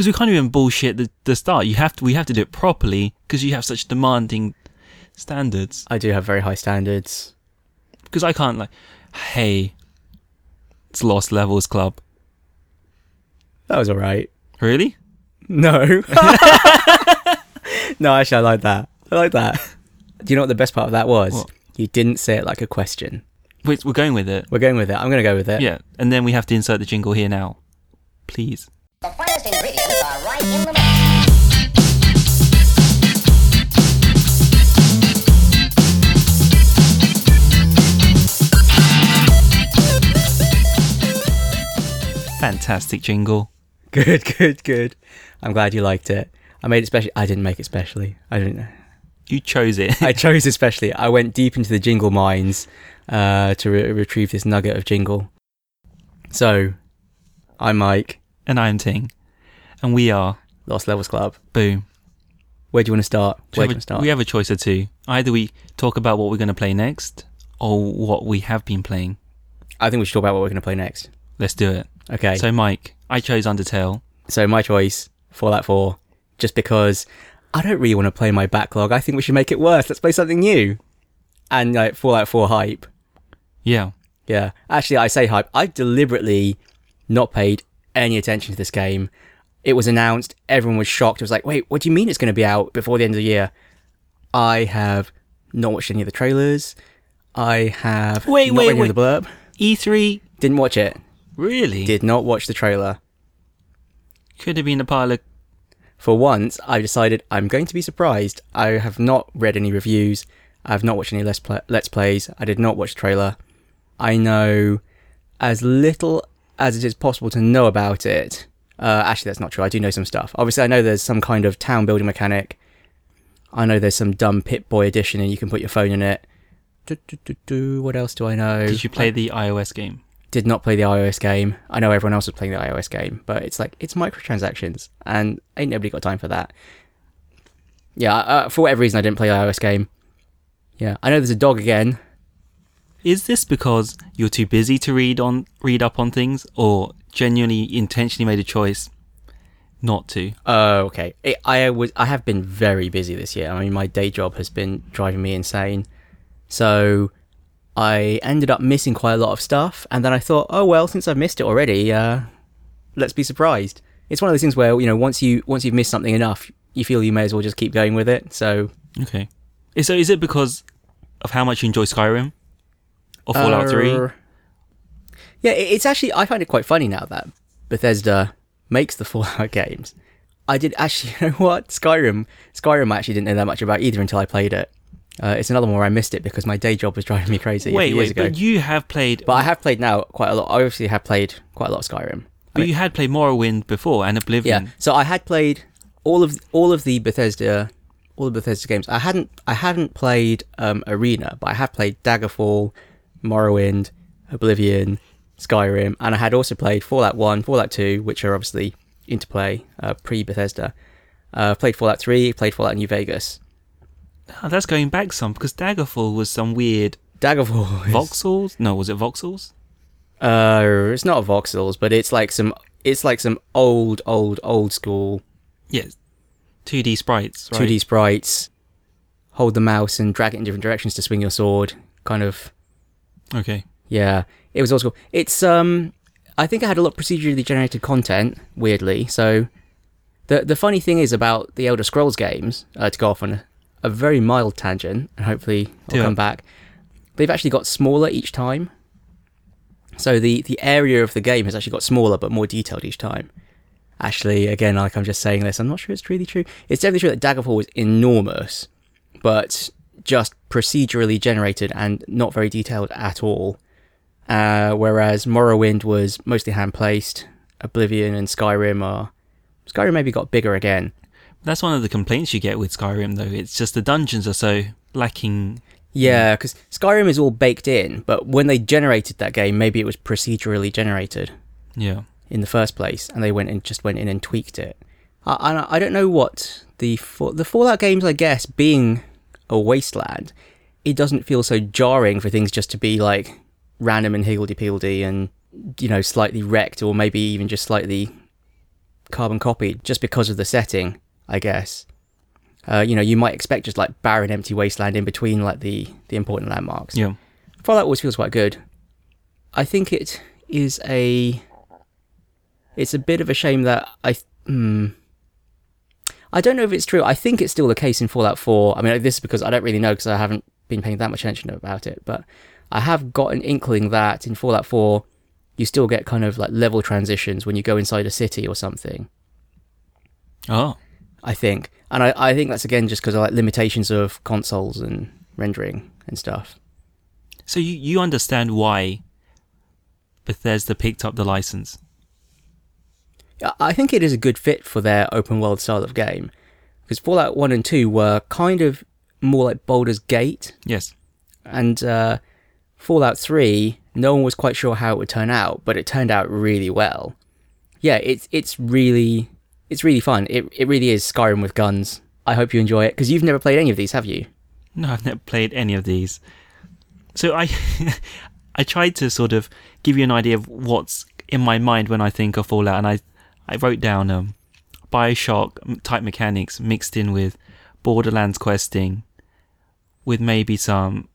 because we can't even bullshit the, the start. You have to. We have to do it properly because you have such demanding standards. I do have very high standards. Because I can't like, hey, it's Lost Levels Club. That was all right. Really? No. no, actually, I like that. I like that. Do you know what the best part of that was? What? You didn't say it like a question. Wait, we're going with it. We're going with it. I'm going to go with it. Yeah, and then we have to insert the jingle here now, please. The ingredients are right in the mix. Fantastic jingle. Good, good, good. I'm glad you liked it. I made it specially. I didn't make it specially. I didn't. You chose it. I chose it specially. I went deep into the jingle mines uh, to re- retrieve this nugget of jingle. So, I'm Mike, and I'm Ting, and we are Lost Levels Club. boom. Where do you want to start? We Where have, do you a, want to start? we have a choice or two. Either we talk about what we're going to play next, or what we have been playing. I think we should talk about what we're going to play next. Let's do it. Okay. So, Mike, I chose Undertale. So my choice, Fallout 4, just because I don't really want to play my backlog. I think we should make it worse. Let's play something new. And like Fallout 4 hype. Yeah. Yeah. Actually, I say hype. I deliberately not paid any attention to this game. It was announced. Everyone was shocked. It was like, wait, what do you mean it's going to be out before the end of the year? I have not watched any of the trailers. I have Wait, wait, wait. the blurb. E3, Didn't watch it. really? Did not watch the trailer. Could have been a pile of. For once, I've decided I'm going to be surprised. I have not read any reviews. I have not watched any let's, play- let's plays. I did not watch the trailer. I know as little as it is possible to know about it. Uh, actually, that's not true. I do know some stuff. Obviously, I know there's some kind of town building mechanic. I know there's some dumb Pip-Boy edition and you can put your phone in it. Do, do, do, do. What else do I know? Did you play the iOS game? did not play the iOS game. I know everyone else was playing the iOS game, but it's like it's microtransactions, and ain't nobody got time for that. Yeah, uh, for whatever reason, I didn't play the iOS game. Yeah, I know there's a dog again. Is this because you're too busy to read on read up on things, or genuinely intentionally made a choice not to? Oh, okay. It, I was I have been very busy this year. I mean, my day job has been driving me insane. So I ended up missing quite a lot of stuff, and then I thought, oh well, since I've missed it already, uh, let's be surprised. It's one of those things where you know once you once you've missed something enough, you feel you may as well just keep going with it. So Okay. So is it because of how much you enjoy Skyrim or Fallout Three? Uh, Yeah, it's actually I find it quite funny now that Bethesda makes the Fallout games. I did actually, you know what? Skyrim, Skyrim, I actually didn't know that much about either until I played it. Uh, it's another one where I missed it because my day job was driving me crazy. Wait, years wait, ago. but you have played, But I have played now quite a lot. I obviously have played quite a lot of Skyrim. but you had played Morrowind before and Oblivion. Yeah, so I had played all of all of the Bethesda, all the Bethesda games. I hadn't I hadn't played um, Arena, but I have played Daggerfall, Morrowind, Oblivion, Skyrim, and I had also played Fallout One, Fallout Two, which are obviously interplay uh, pre Bethesda. Uh, played Fallout Three, played Fallout New Vegas. Oh, that's going back some because Daggerfall was some weird Daggerfall. is- voxels. No, was it voxels? Uh, it's not voxels, but it's like some it's like some old, old, old school Yes, 2D sprites. Right? 2D sprites. Hold the mouse and drag it in different directions to swing your sword. Kind of, Okay. yeah. It was also cool. It's um, I think I had a lot of procedurally generated content. Weirdly, so the the funny thing is about the Elder Scrolls games. Uh, to go off on a, a very mild tangent, and hopefully I'll it. come back. They've actually got smaller each time. So the the area of the game has actually got smaller but more detailed each time. Actually, again, like I'm just saying this, I'm not sure it's really true. It's definitely true that Daggerfall was enormous, but just procedurally generated and not very detailed at all. Uh, whereas Morrowind was mostly hand placed. Oblivion and Skyrim are Skyrim maybe got bigger again. That's one of the complaints you get with Skyrim, though. It's just the dungeons are so lacking. Yeah, because Skyrim is all baked in, but when they generated that game, maybe it was procedurally generated. Yeah. in the first place, and they went and just went in and tweaked it. I, I, I don't know what the the Fallout games. I guess being a wasteland, it doesn't feel so jarring for things just to be like random and higgledy piggledy and you know slightly wrecked or maybe even just slightly carbon copied just because of the setting, I guess. Uh, you know, you might expect just like barren, empty wasteland in between like the the important landmarks. Yeah. Fallout always feels quite good. I think it is a. It's a bit of a shame that I. Hmm, I don't know if it's true. I think it's still the case in Fallout 4. I mean, this is because I don't really know because I haven't been paying that much attention about it. But I have got an inkling that in Fallout 4, you still get kind of like level transitions when you go inside a city or something. Oh. I think, and I, I think that's again just because of like limitations of consoles and rendering and stuff. So you, you understand why Bethesda picked up the license. I- I think it is a good fit for their open world style of game because Fallout 1 and 2 were kind of more like Baldur's Gate, Yes. and uh, Fallout 3, no one was quite sure how it would turn out, but it turned out really well. Yeah, it's it's really it's really fun. It it really is Skyrim with guns. I hope you enjoy it because you've never played any of these, have you? No, I've never played any of these. So I I tried to sort of give you an idea of what's in my mind when I think of Fallout, and I I wrote down um, Bioshock type mechanics mixed in with Borderlands questing, with maybe some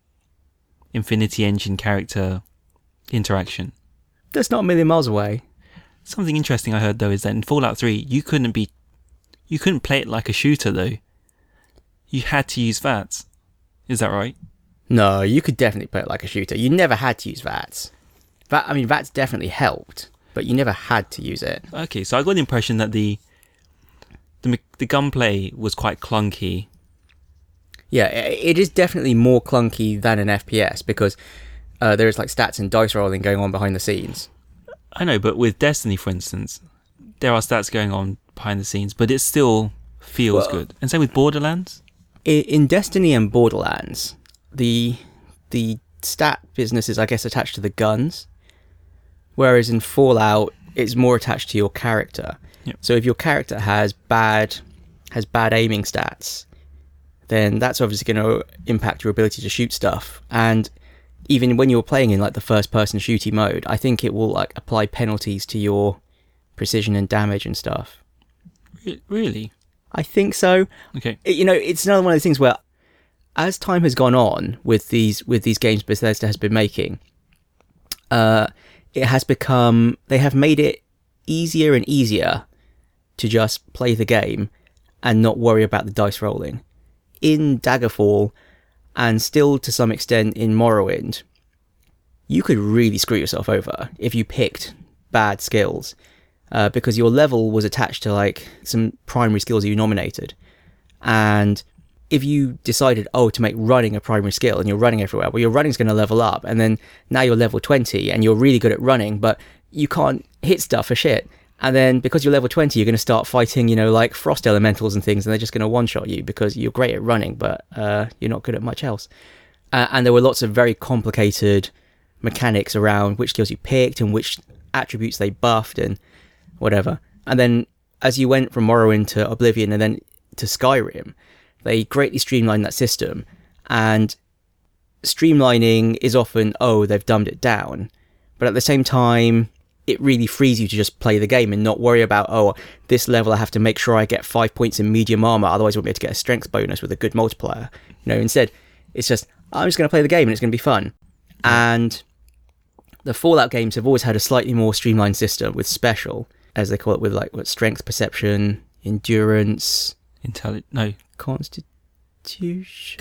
Infinity Engine character interaction. That's not a million miles away. Something interesting I heard though is that in Fallout 3 you couldn't be you couldn't play it like a shooter though. You had to use VATS. Is that right? No, you could definitely play it like a shooter. You never had to use VATS. That I mean, VATS definitely helped, but you never had to use it. Okay, so I got the impression that the the the gunplay was quite clunky. Yeah, it is definitely more clunky than an FPS because uh, there is like stats and dice rolling going on behind the scenes. I know, but with Destiny, for instance, there are stats going on behind the scenes, but it still feels Well- good. And same with Borderlands. In Destiny and Borderlands, the the stat business is, I guess, attached to the guns, whereas in Fallout, it's more attached to your character. Yep. So if your character has bad has bad aiming stats, then that's obviously going to impact your ability to shoot stuff. And even when you're playing in like the first person shooty mode, I think it will like apply penalties to your precision and damage and stuff. Really? I think so Okay. it- you know, it's another one of those things where, as time has gone on with these with these games Bethesda has been making, uh, it has become they have made it easier and easier to just play the game and not worry about the dice rolling. In Daggerfall, and still to some extent in Morrowind, you could really screw yourself over if you picked bad skills uh, because your level was attached to like some primary skills you nominated. And if you decided, oh, to make running a primary skill and you're running everywhere, well, your running's going to level up. And then now you're level 20 and you're really good at running, but you can't hit stuff for shit. And then because you're level 20, you're going to start fighting, you know, like frost elementals and things, and they're just going to one shot you because you're great at running, but uh, you're not good at much else. Uh, and there were lots of very complicated mechanics around which skills you picked and which attributes they buffed and whatever. And then as you went from Morrowind to Oblivion and then to Skyrim, they greatly streamlined that system. And streamlining is often, oh, they've dumbed it down. But at the same time, it really frees you to just play the game and not worry about, oh, this level I have to make sure I get five points in medium armor, otherwise I won't be able to get a strength bonus with a good multiplier. You know, instead, it's just, I'm just going to play the game and it's going to be fun. And the Fallout games have always had a slightly more streamlined system with special, as they call it, with like what strength, perception, endurance, Intelli- no, constitution,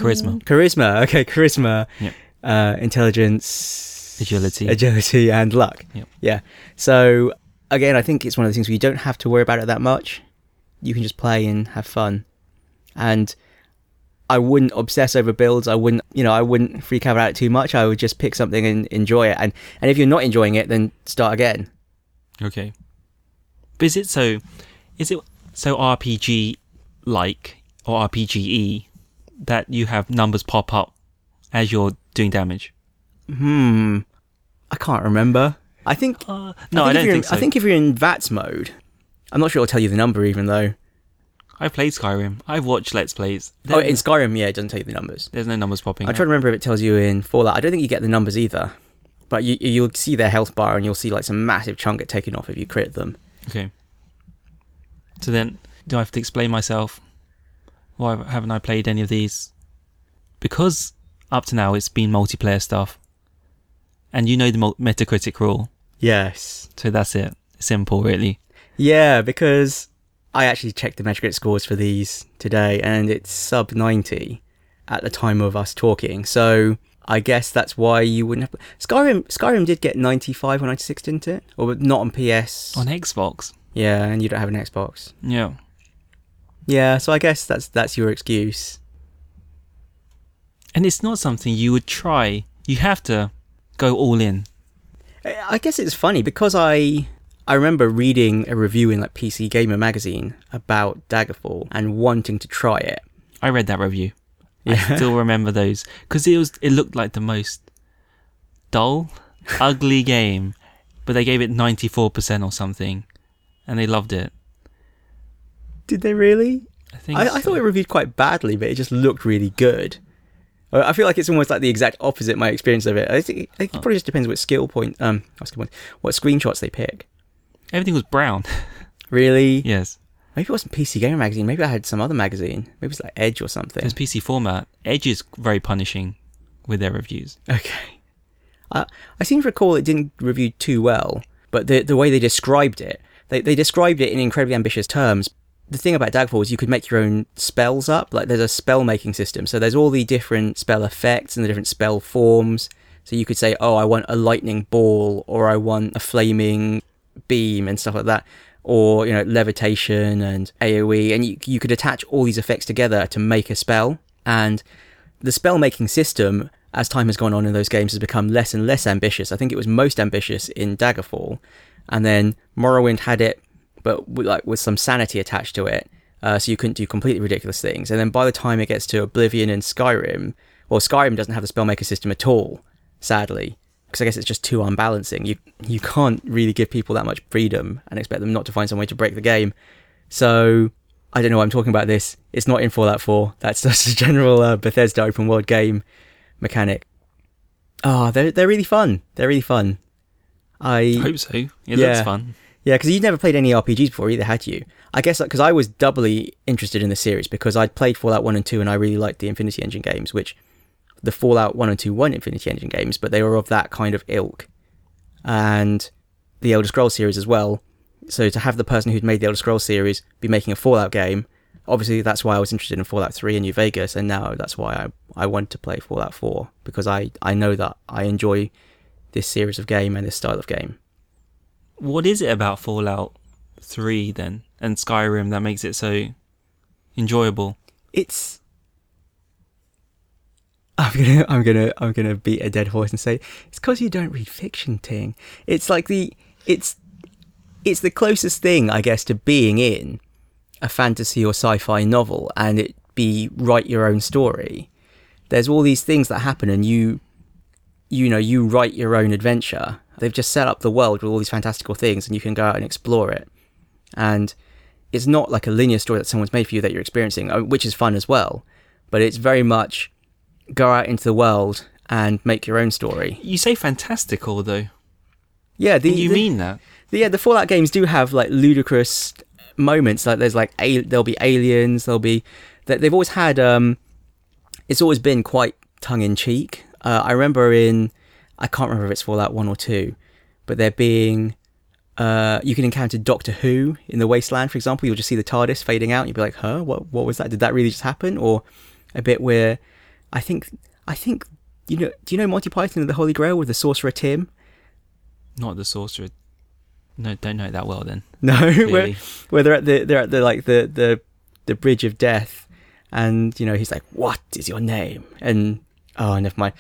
Charisma. charisma. Okay, charisma, Yep. uh, intelligence, Agility. agility, and luck. Yep. Yeah. So again, I think it's one of the things where you don't have to worry about it that much. You can just play and have fun, and I wouldn't obsess over builds. I wouldn't, you know, I wouldn't freak out about it too much. I would just pick something and enjoy it. And and if you're not enjoying it, then start again. Okay. But is it so? Is it so RPG like or RPGE that you have numbers pop up as you're doing damage? Hmm. I can't remember. I think. Uh, no, I, I, think if don't you're think in, so. I think if you're in VATS mode, I'm not sure it'll tell you the number, even though. I've played Skyrim. I've watched Let's Plays. Oh, in Skyrim, yeah, it doesn't tell you the numbers. there's no numbers popping. I try to remember if it tells you in Fallout. I don't think you get the numbers either, but you you'll see their health bar and you'll see like some massive chunk get taken off if you crit them. Okay. So then, do I have to explain myself? Why haven't I played any of these? Because up to now it's been multiplayer stuff, and you know the Metacritic rule, Yes. so that's it. Simple, really. Yeah, because I actually checked the Metacritic scores for these today, and it's sub 90 at the time of us talking. So I guess that's why you wouldn't have. Skyrim Skyrim did get 95 or 96, didn't it? Or not on PS. On Xbox, Yeah, and you don't have an Xbox. yeah. Yeah, so I guess that's that's your excuse. And it's not something you would try. You have to go all in. I I guess it's funny because I I remember reading a review in like PC Gamer magazine about Daggerfall and wanting to try it. I read that review. I Yeah. still remember those because it was it looked like the most dull, ugly game, but they gave it ninety four percent or something, and they loved it. Did they really? I think. I, I thought it reviewed quite badly, but it just looked really good. I feel like it's almost like the exact opposite my experience of it. I think it probably just depends what skill point, um, point, what screenshots they pick. everything was brown. Really? yes, Maybe it wasn't PC Gamer magazine. Maybe I had some other magazine. Maybe it's like Edge or something. it PC format. Edge is very punishing with their reviews. Okay. I I seem to recall it didn't review too well, but the the way they described it, they they described it in incredibly ambitious terms. The thing about Daggerfall is you could make your own spells up. Like there's a spell making system, so there's all the different spell effects and the different spell forms. So you could say, oh, I want a lightning ball, or I want a flaming beam and stuff like that, or you know levitation and AOE, and you you could attach all these effects together to make a spell. And the spell making system, as time has gone on in those games, has become less and less ambitious. I think it was most ambitious in Daggerfall, and then Morrowind had it, but with, like with some sanity attached to it, uh, so you couldn't do completely ridiculous things. And then by the time it gets to Oblivion and Skyrim, well, Skyrim doesn't have the spellmaker system at all, sadly, because I guess it's just too unbalancing. You you can't really give people that much freedom and expect them not to find some way to break the game. So I don't know why I'm talking about this. It's not in Fallout 4. That's just a general uh, Bethesda open world game mechanic. Oh, they're they're really fun. They're really fun. I Hope so. It Yeah. looks fun. Yeah, because you'd never played any RPGs before either, had you? I guess because I was doubly interested in the series because I'd played Fallout 1 and 2 and I really liked the Infinity Engine games, which the Fallout 1 and 2 weren't Infinity Engine games, but they were of that kind of ilk. And the Elder Scrolls series as well. So to have the person who'd made the Elder Scrolls series be making a Fallout game, obviously that's why I was interested in Fallout 3 and New Vegas, and now that's why I, I want to play Fallout 4 because I, I know that I enjoy this series of game and this style of game. What is it about Fallout 3 then and Skyrim that makes it so enjoyable? it's I'm gonna I'm gonna I'm gonna beat a dead horse and say it's because you don't read fiction ting. It's like the it's it's the closest thing I guess to being in a fantasy or sci-fi novel and it be write your own story. There's all these things that happen and you you know you write your own adventure. They've just set up the world with all these fantastical things and you can go out and explore it. And it's not like a linear story that someone's made for you that you're experiencing, uh, which is fun as well. But it's very much go out into the world and make your own story. You say fantastical though. Yeah, the, you the- mean that? the, yeah, the Fallout games do have like ludicrous moments. Like there's like a, there'll be aliens. There'll be they- they've always had. um It's always been quite tongue in cheek. Uh, I remember in I can't remember if it's Fallout one or two, but there being. Uh, you can encounter Doctor Who in the Wasteland, for example. You'll just see the TARDIS fading out. And you'll be like, "Huh? What? What was that? Did that really just happen?" Or a bit where I think I think you know. Do you know Monty Python and the Holy Grail with the Sorcerer Tim? Not the sorcerer. No, don't know it that well then. No, where, where they're at the they're at the like the the the bridge of death, and you know he's like, "What is your name?" And oh, never mind.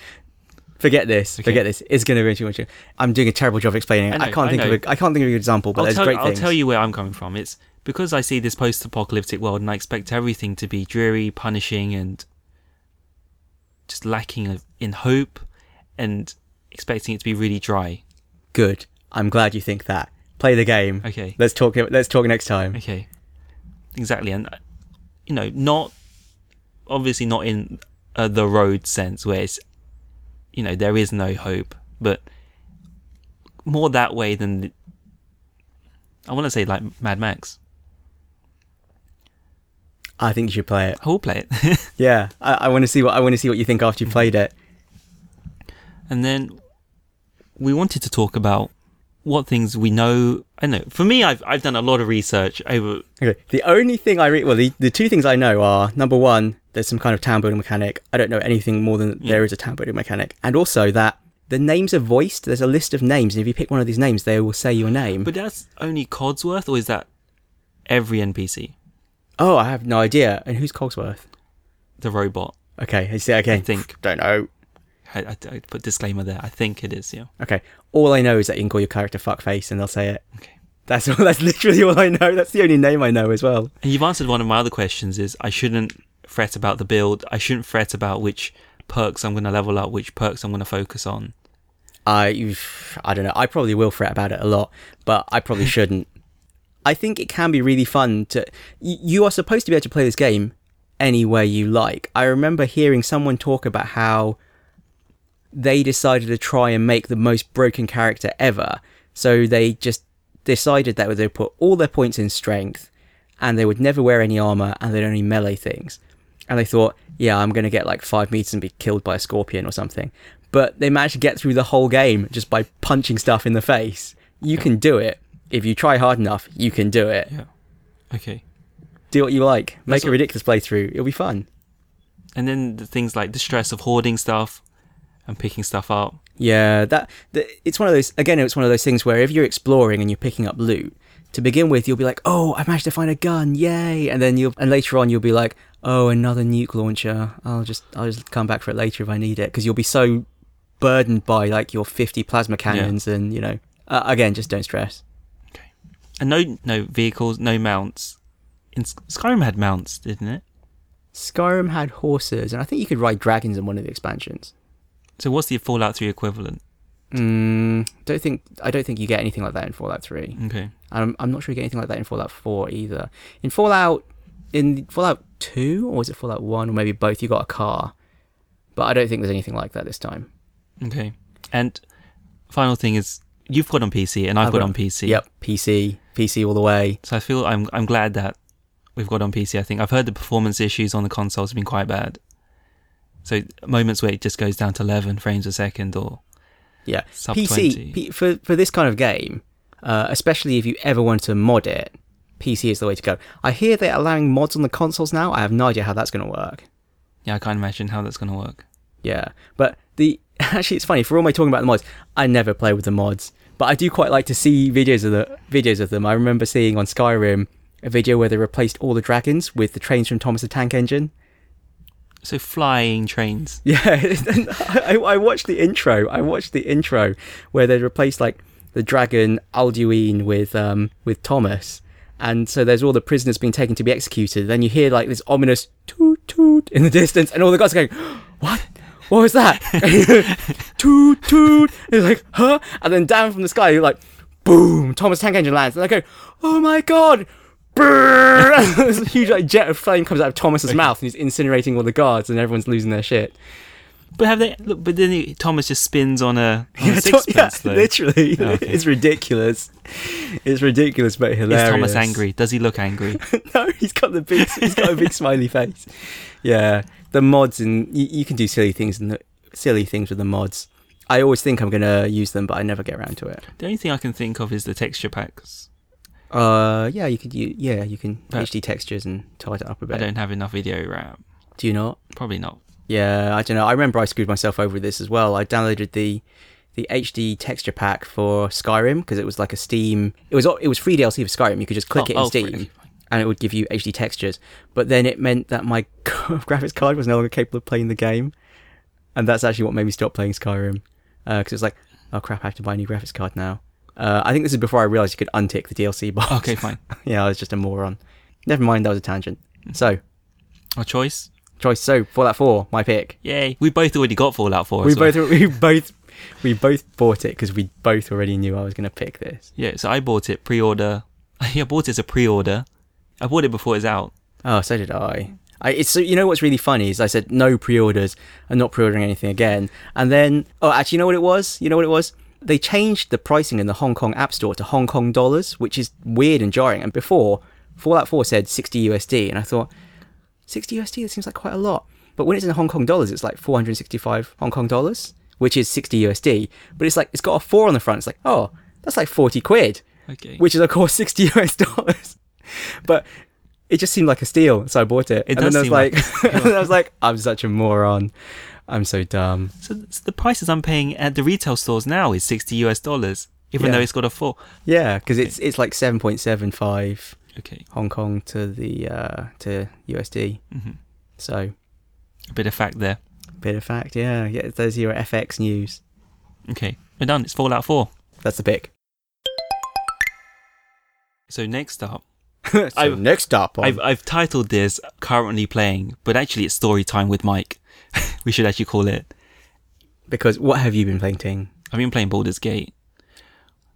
Forget this. Okay. Forget this. It's going to be too much. I'm doing a terrible job explaining it. I I, can't I think know. of a, I can't think of a good example, but I'll, there's tell, great I'll things. tell you where I'm coming from. It's because I see this post-apocalyptic world and I expect everything to be dreary, punishing, and just lacking of- in hope, and expecting it to be really dry. Good. I'm glad you think that. Play the game. Okay. Let's talk. Let's talk next time. Okay, exactly, and you know, not obviously not in uh, the road sense where it's you know there is no hope, but more that way than the, I want to say like Mad Max. I think you should play it. I will play it. Yeah, I, I want to see what I want to see what you think after you mm-hmm. played it. and then we wanted to talk about what things we know. I know for me, I've I've done a lot of research over. Okay. The only thing I read, well, the, the two things I know are number one, there's some kind of town building mechanic. I don't know anything more than Yeah. there is a town building mechanic, and also that the names are voiced. There's a list of names, and if you pick one of these names, they will say your name. But that's only Codsworth, or is that every NPC? oh, I have no idea. And who's Cogsworth? The robot. Okay, I see. Okay, I think. don't know. I, I, I put disclaimer there. I think it is. Yeah. Okay, all I know is that you can call your character fuckface, and they'll say it. Okay. That's all. That's literally all I know. That's the only name I know as well. And you've answered one of my other questions. Is I shouldn't fret about the build. I shouldn't fret about which perks I'm going to level up, which perks I'm going to focus on. I I don't know. I probably will fret about it a lot, but I probably shouldn't. I think it can be really fun to. You are supposed to be able to play this game any way you like. I remember hearing someone talk about how they decided to try and make the most broken character ever. So they just decided that they would put all their points in strength, and they would never wear any armor, and they'd only melee things. And they thought, yeah, I'm going to get like five meters and be killed by a scorpion or something. But they managed to get through the whole game just by punching stuff in the face. You can do it. If you try hard enough, you can do it. Yeah. Okay. Do what you like. Make That's a ridiculous playthrough. It'll be fun. And then the things like the stress of hoarding stuff and picking stuff up. Yeah, that, that it's one of those. Again, it's one of those things where if you're exploring and you're picking up loot, to begin with, you'll be like, "Oh, I managed to find a gun, yay!" And then you'll, and later on, you'll be like, "Oh, another nuke launcher. I'll just, I'll just come back for it later if I need it," because you'll be so burdened by like your 50 plasma cannons, and you know, uh, again, just don't stress. Okay. And no, no vehicles, no mounts. In Skyrim had mounts, didn't it? Skyrim had horses, and I think you could ride dragons in one of the expansions. So what's the Fallout 3 equivalent? Mm, don't think I don't think you get anything like that in Fallout 3. Okay. I'm, I'm not sure you get anything like that in Fallout 4 either. In Fallout, in Fallout 2, or was it Fallout 1, or maybe both, you got a car. But I don't think there's anything like that this time. Okay. And final thing is you've got on PC and I've, got, on PC. Yep, PC, PC all the way. So I feel I'm I'm glad that we've got on PC. I think I've heard the performance issues on the consoles have been quite bad. So moments where it just goes down to 11 frames a second or Yeah, Sub PC 20. P, for for this kind of game, uh, especially if you ever want to mod it, PC is the way to go. I hear they're allowing mods on the consoles now. I have no idea how that's going to work. yeah, I can't imagine how that's going to work. Yeah, but the actually it's funny for all my talking about the mods. I never play with the mods, but I do quite like to see videos of the videos of them. I remember seeing on Skyrim a video where they replaced all the dragons with the trains from Thomas the Tank Engine. So flying trains. Yeah, I, I watched the intro. I watched the intro where they replaced like the dragon Alduin with um with Thomas, and so there's all the prisoners being taken to be executed. Then you hear like this ominous toot toot in the distance, and all the guys are going, "What? What was that?" toot toot. And it's like, "Huh?" And then down from the sky, you're like, "Boom!" Thomas Tank Engine lands, and they go, "Oh my god!" There's a huge like jet of flame comes out of Thomas's mouth, and he's incinerating all the guards, and everyone's losing their shit. But have they look but then he, Thomas just spins on a, on a Yeah, to- sixpence yeah, literally. Oh, okay. It's ridiculous. It's ridiculous, but hilarious. Is. Thomas angry? Does he look angry? no, he's got the big. He's got a big smiley face. Yeah, the mods and you, you can do silly things and silly things with the mods. I always think I'm gonna use them, but I never get around to it. the only thing I can think of is the texture packs. Uh, yeah, you could. u- Yeah, you can But- HD textures and tighten it up a bit. I don't have enough video RAM. Do you not? Probably not. Yeah, I don't know. I remember I screwed myself over with this as well. I downloaded the the HD texture pack for Skyrim because it was like a Steam. It was it was free DLC for Skyrim. You could just click Oh, it in oh, Steam, free. and it would give you HD textures. But then it meant that my graphics card was no longer capable of playing the game, and that's actually what made me stop playing Skyrim because it was like, oh crap, I have to buy a new graphics card now. Uh, I think this is before I realized you could untick the DLC box. Okay, fine. yeah, I was just a moron. Never mind, that was a tangent. So Our choice. Choice. So Fallout Four, my pick. Yay. We both already got Fallout 4. we well. both we both we both bought it because we both already knew I was going to pick this. Yeah, so I bought it pre-order. I bought it as a pre-order. I bought it before it's out. Oh, so did I. I it's so you know what's really funny is I said no pre-orders. I'm not pre-ordering anything again. And then oh, actually, you know what it was? You know what it was? They changed the pricing in the Hong Kong App Store to Hong Kong dollars, which is weird and jarring. And before Fallout 4 said 60 USD, and I thought, 60 USD, that seems like quite a lot. But when it's in Hong Kong dollars, it's like 465 Hong Kong dollars, which is 60 USD. But it's like, it's got a four on the front. It's like, oh, that's like 40 quid, Okay. which is, of course, 60 US dollars. But it just seemed like a steal, so I bought it. It and does then I was seem like, like I was like, I'm such a moron. I'm so dumb. so, so the prices I'm paying at the retail stores now is 60 US dollars, even Yeah. though it's got a four. Yeah, because it's it's like 7.75 Okay. Hong Kong to the uh, to USD. hmm So A bit of fact there. A bit of fact, yeah. Yeah, there's your FX news. Okay. We're done. It's Fallout 4. That's the pick. So next up, so I've- next up, on, I've, I've titled this currently playing, but actually it's story time with Mike. we should actually call it. because what have you been playing, Ting? I've been playing Baldur's Gate.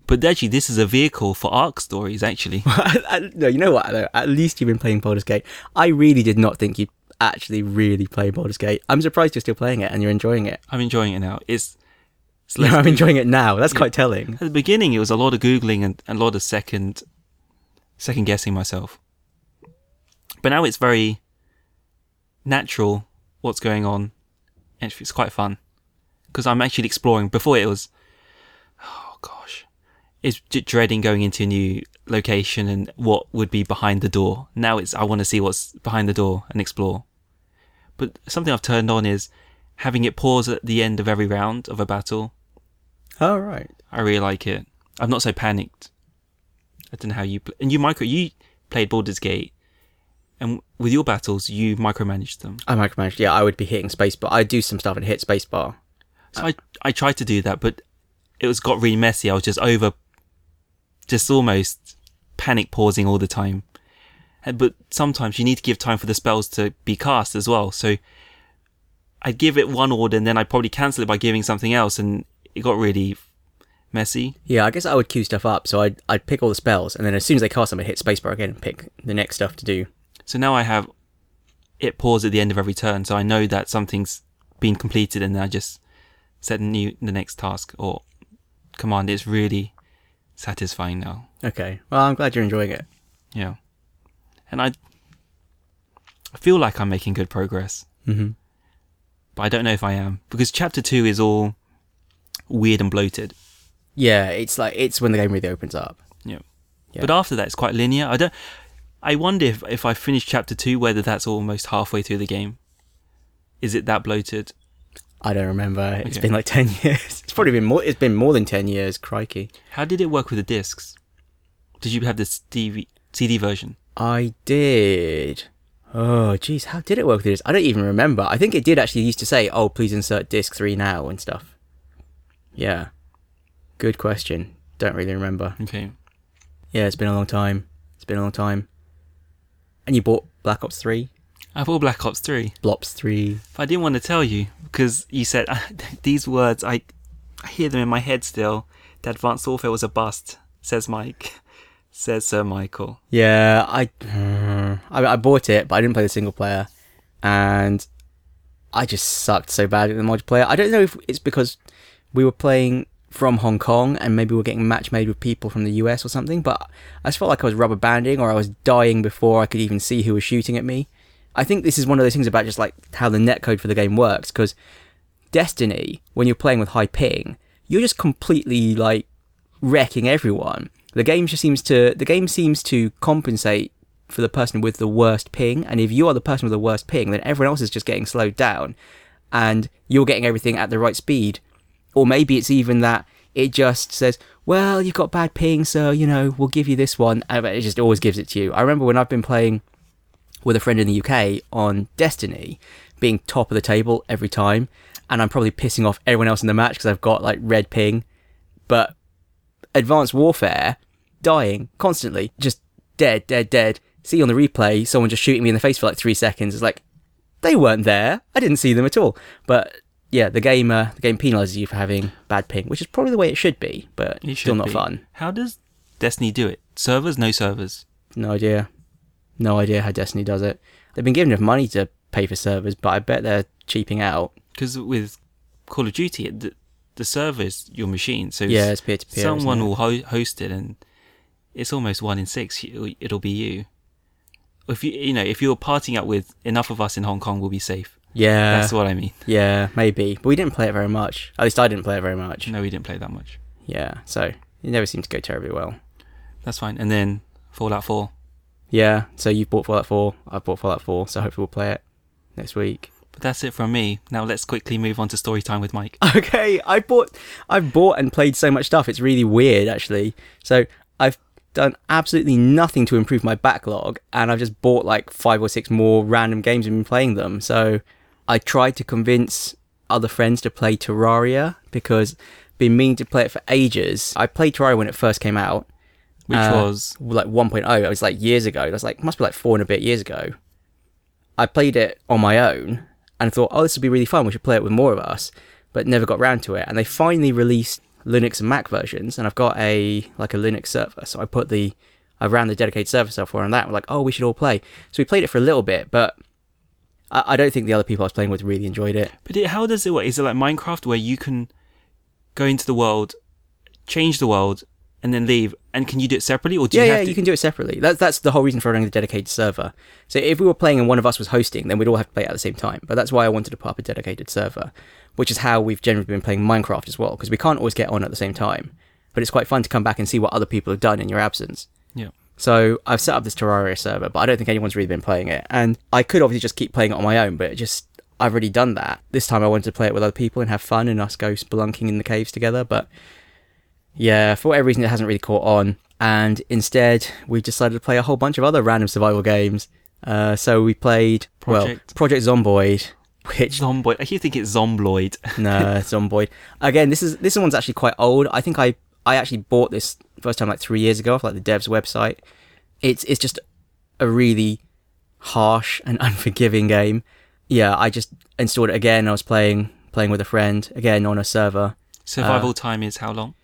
But actually, this is a vehicle for arc stories, actually. no, you know what? Though? At least you've been playing Baldur's Gate. I really did not think you'd actually really play Baldur's Gate. I'm surprised you're still playing it and you're enjoying it. I'm enjoying it now. It's, it's No, I'm enjoying it now. That's quite telling. At the beginning, it was a lot of googling and, and a lot of second, second guessing myself. But now it's very natural what's going on. and It's quite fun because I'm actually exploring. Before it was, oh gosh, it's j- dreading going into a new location and what would be behind the door. Now it's I want to see what's behind the door and explore. But something I've turned on is having it pause at the end of every round of a battle. All Oh, right. I really like it. I'm not so panicked. I don't know how you pl- and you micro you played Baldur's Gate, and with your battles you micromanaged them. I micromanaged. Yeah, I would be hitting space, but I do some stuff and hit space bar. So I I tried to do that, but it was got really messy. I was just over, just almost panic pausing all the time. But sometimes you need to give time for the spells to be cast as well. So I'd give it one order and then I'd probably cancel it by giving something else, and it got really messy. Yeah, I guess I would queue stuff up. So I'd, I'd pick all the spells, and then as soon as they cast them, I'd hit spacebar again and pick the next stuff to do. So now I have it pause at the end of every turn, so I know that something's been completed, and then I just set a new the next task or command. It's really satisfying now. Okay. Well, I'm glad you're enjoying it. Yeah, and I I feel like I'm making good progress, hmm but I don't know if I am because chapter two is all weird and bloated. Yeah, it's like it's when the game really opens up. Yeah. Yeah. But after that, it's quite linear. I don't. I wonder if if I finish chapter two, whether that's almost halfway through the game. Is it that bloated? I don't remember. It's Okay. been like ten years. It's probably been more. It's been more than ten years. Crikey. How did it work with the discs? Did you have this DV, CD version? I did. Oh, jeez, how did it work with this? I don't even remember. I think it did actually used to say, "Oh, please insert disc three now" and stuff. Yeah. Good question. Don't really remember. Okay. Yeah, it's been a long time. It's been a long time. And you bought Black Ops three, I bought Black Ops 3, Blops three. but I didn't want to tell you because you said these words. I, I hear them in my head still. The Advanced Warfare was a bust, says Mike. Says Sir Michael. Yeah, I, I I bought it, but I didn't play the single player, and I just sucked so bad at the multiplayer. I don't know if it's because we were playing from Hong Kong and maybe we are getting match made with people from the US or something, but I just felt like I was rubber banding or I was dying before I could even see who was shooting at me. I think this is one of those things about just like how the netcode for the game works because Destiny, when you're playing with high ping, you're just completely like wrecking everyone. The game just seems to the game seems to compensate for the person with the worst ping, and if you are the person with the worst ping, then everyone else is just getting slowed down, and you're getting everything at the right speed. Or maybe it's even that it just says, "Well, you've got bad ping, so you know we'll give you this one," and it just always gives it to you. I remember when I've been playing with a friend in the UK on Destiny, being top of the table every time, and I'm probably pissing off everyone else in the match because I've got like red ping, but Advanced Warfare, dying constantly, just dead, dead, dead. See on the replay, someone just shooting me in the face for like three seconds. It's like they weren't there. I didn't see them at all. But yeah, the game, uh, the game penalizes you for having bad ping, which is probably the way it should be, but It still not be. fun. How does Destiny do it? Servers? No servers. No idea. No idea how Destiny does it. They've been given enough money to pay for servers, but I bet they're cheaping out. Because with Call of Duty, the, the server is your machine. So Yeah, it's peer to peer. someone will ho- host it, and it's almost one in six. It'll be you. if you you know if you're partying up with enough of us in Hong Kong, we'll be safe. Yeah, That's what I mean. yeah, maybe. But we didn't play it very much. At least I didn't play it very much. No, we didn't play that much. Yeah, so it never seemed to go terribly well. That's fine. And then Fallout 4. Yeah, so you've bought Fallout 4, I've bought Fallout 4, so hopefully we'll play it next week. But that's it from me. Now let's quickly move on to story time with Mike. Okay, I bought, I've bought and played so much stuff. It's really weird, actually. So I've done absolutely nothing to improve my backlog, and I've just bought like five or six more random games and been playing them. So I tried to convince other friends to play Terraria because been meaning to play it for ages. I played Terraria when it first came out, Which Uh, was like 1.0. It was like years ago. That's like must be like four and a bit years ago. I played it on my own and thought, oh, this would be really fun. We should play it with more of us, but never got round to it. And they finally released Linux and Mac versions, and I've got a like a Linux server. So I put the I ran the dedicated server software on that. We're like, oh, we should all play. So we played it for a little bit, but I, I don't think the other people I was playing with really enjoyed it. But it, how does it work? Is it like Minecraft where you can go into the world, change the world, and then leave? And can you do it separately, or do yeah, you yeah, to? you can do it separately. That's that's the whole reason for running the dedicated server. So if we were playing and one of us was hosting, then we'd all have to play at the same time. But that's why I wanted to put up a dedicated server, which is how we've generally been playing Minecraft as well, because we can't always get on at the same time. But it's quite fun to come back and see what other people have done in your absence. Yeah. So I've set up this Terraria server, but I don't think anyone's really been playing it. And I could obviously just keep playing it on my own, but it just I've already done that. This time I wanted to play it with other people and have fun and us go spelunking in the caves together. But yeah, for whatever reason, it hasn't really caught on. And instead, we decided to play a whole bunch of other random survival games. Uh, so we played well Project. Project Zomboid, which Zomboid. I keep thinking it's Zombloid. no, Zomboid. Again, this is this one's actually quite old. I think I I actually bought this first time like three years ago off like the dev's website. It's it's just a really harsh and unforgiving game. Yeah, I just installed it again. I was playing playing with a friend again on a server. Survival time is how long?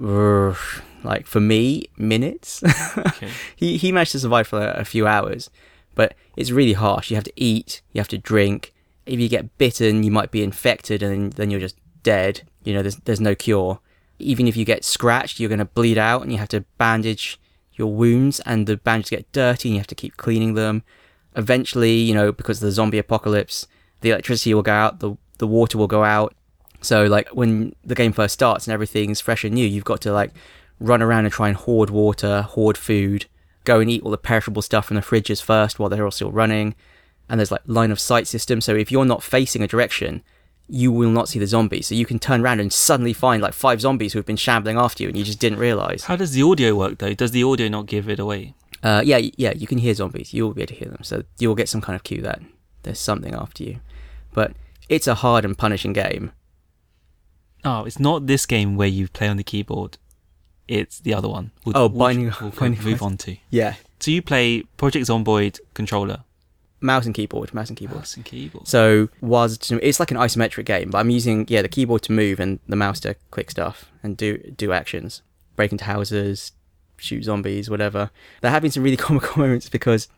Like for me, minutes. Okay. he he managed to survive for a, a few hours, but it's really harsh. You have to eat, you have to drink. If you get bitten, you might be infected, and then, then you're just dead. You know, there's there's no cure. Even if you get scratched, you're going to bleed out, and you have to bandage your wounds, and the bandages get dirty, and you have to keep cleaning them. Eventually, you know, because of the zombie apocalypse, the electricity will go out, the the water will go out. So like when the game first starts and everything's fresh and new, you've got to like run around and try and hoard water, hoard food, go and eat all the perishable stuff from the fridges first while they're all still running. And there's like line of sight system. So if you're not facing a direction, you will not see the zombies. So you can turn around and suddenly find like five zombies who have been shambling after you and you just didn't realize. How does the audio work though? Does the audio not give it away? Uh, yeah, yeah, you can hear zombies. You'll be able to hear them. So you'll get some kind of cue that there's something after you. But it's a hard and punishing game. Oh, it's not this game where you play on the keyboard. It's the other one. We'll, Oh, Binding- We'll, Binding move on to. Yeah. So you play Project Zomboid controller. Mouse and keyboard, mouse and keyboard. Mouse and keyboard. So was it's like an isometric game, but I'm using yeah the keyboard to move and the mouse to click stuff and do do actions, break into houses, shoot zombies, whatever. There have been some really comical moments because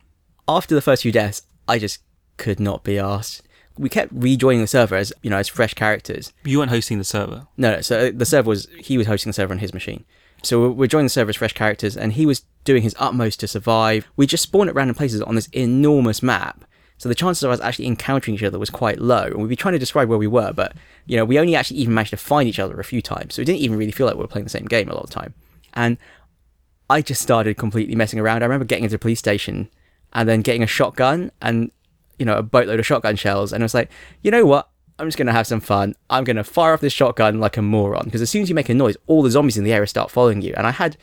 after the first few deaths, I just could not be asked. We kept rejoining the server as you know as fresh characters. You weren't hosting the server. No, no, so uh, the server was he was hosting the server on his machine. So we're- joining the server as fresh characters, and he was doing his utmost to survive. We just spawned at random places on this enormous map, so the chances of us actually encountering each other was quite low. And we'd be trying to describe where we were, but you know we only actually even managed to find each other a few times, so it didn't even really feel like we were playing the same game a lot of the time. And I just started completely messing around. I remember getting into the police station and then getting a shotgun and you know a boatload of shotgun shells, and I was like, you know what? I'm just gonna have some fun. I'm gonna fire off this shotgun like a moron because as soon as you make a noise, all the zombies in the area start following you. And I had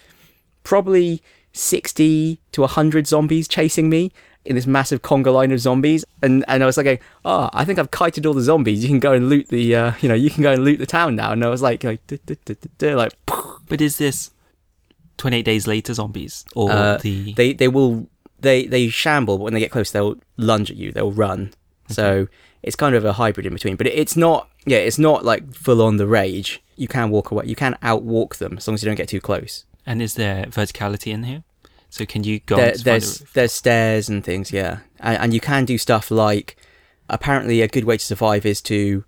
probably 60 to 100 zombies chasing me in this massive conga line of zombies and and I was like going, oh I think I've kited all the zombies you can go and loot the uh, you know you can go and loot the town now and I was like like, like But is this 28 days later zombies or Uh, the they they will they they shamble but when they get close they'll lunge at you they'll run. So it's kind of a hybrid in between but it, it's not yeah it's not like full on the rage. You can walk away you can outwalk them as long as you don't get too close. And is there verticality in here? So can you go there, on to find there's the there's stairs and things yeah. And, and you can do stuff like apparently a good way to survive is to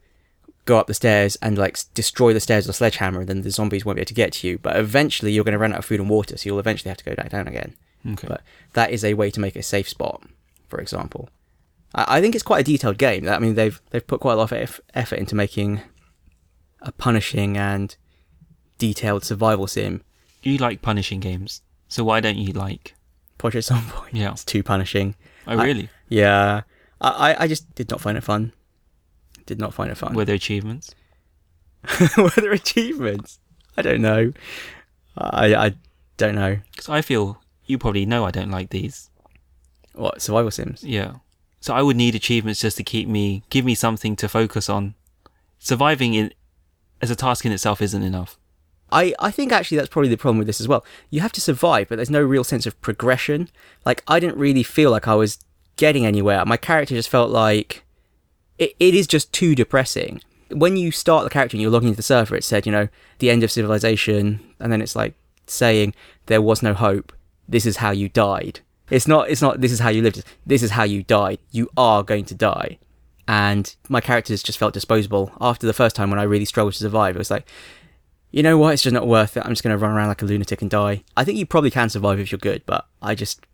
go up the stairs and like destroy the stairs with a sledgehammer and then the zombies won't be able to get to you. But eventually you're going to run out of food and water so you'll eventually have to go back down again Okay. but that is a way to make a safe spot for example. I, I think it's quite a detailed game. I mean, they've they've put quite a lot of effort into making a punishing and detailed survival sim. You like punishing games, so why don't you like? Project Zomboid. Yeah. It's too punishing. Oh, I- really? Yeah. I, I, I just did not find it fun. Did not find it fun. Were there achievements? Were there achievements? I don't know. I I don't know. Because I feel you probably know I don't like these. What survival sims? Yeah. So I would need achievements just to keep me, give me something to focus on. Surviving in, as a task in itself isn't enough. I, I think actually that's probably the problem with this as well. You have to survive, but there's no real sense of progression. Like I didn't really feel like I was getting anywhere. My character just felt like it, it is just too depressing. When you start the character and you're logging into the server, it said, you know, the end of civilization, and then it's like saying there was no hope. This is how you died. It's not. It's not. This is how you lived. This is how you died. You are going to die. And my characters just felt disposable after the first time when I really struggled to survive. It was like, you know what? It's just not worth it. I'm just going to run around like a lunatic and die. I think you probably can survive if you're good, but I just,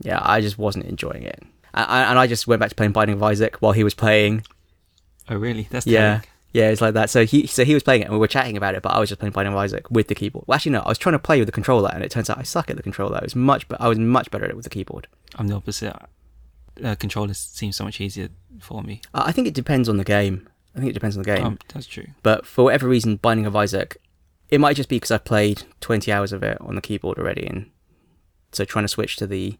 yeah, I just wasn't enjoying it. And I, and I just went back to playing Binding of Isaac while he was playing. Oh, really? That's Yeah. telling. Yeah, it's like that. So he so he was playing it and we were chatting about it, but I was just playing Binding of Isaac with the keyboard. Well, actually, no, I was trying to play with the controller, and it turns out I suck at the controller. It was much, but I was much better at it with the keyboard. I'm the opposite. Uh, controllers seem so much easier for me. I I think it depends on the game. I think it depends on the game. Um, that's true. but for whatever reason, Binding of Isaac, it might just be because I've played 20 hours of it on the keyboard already, and so trying to switch to the.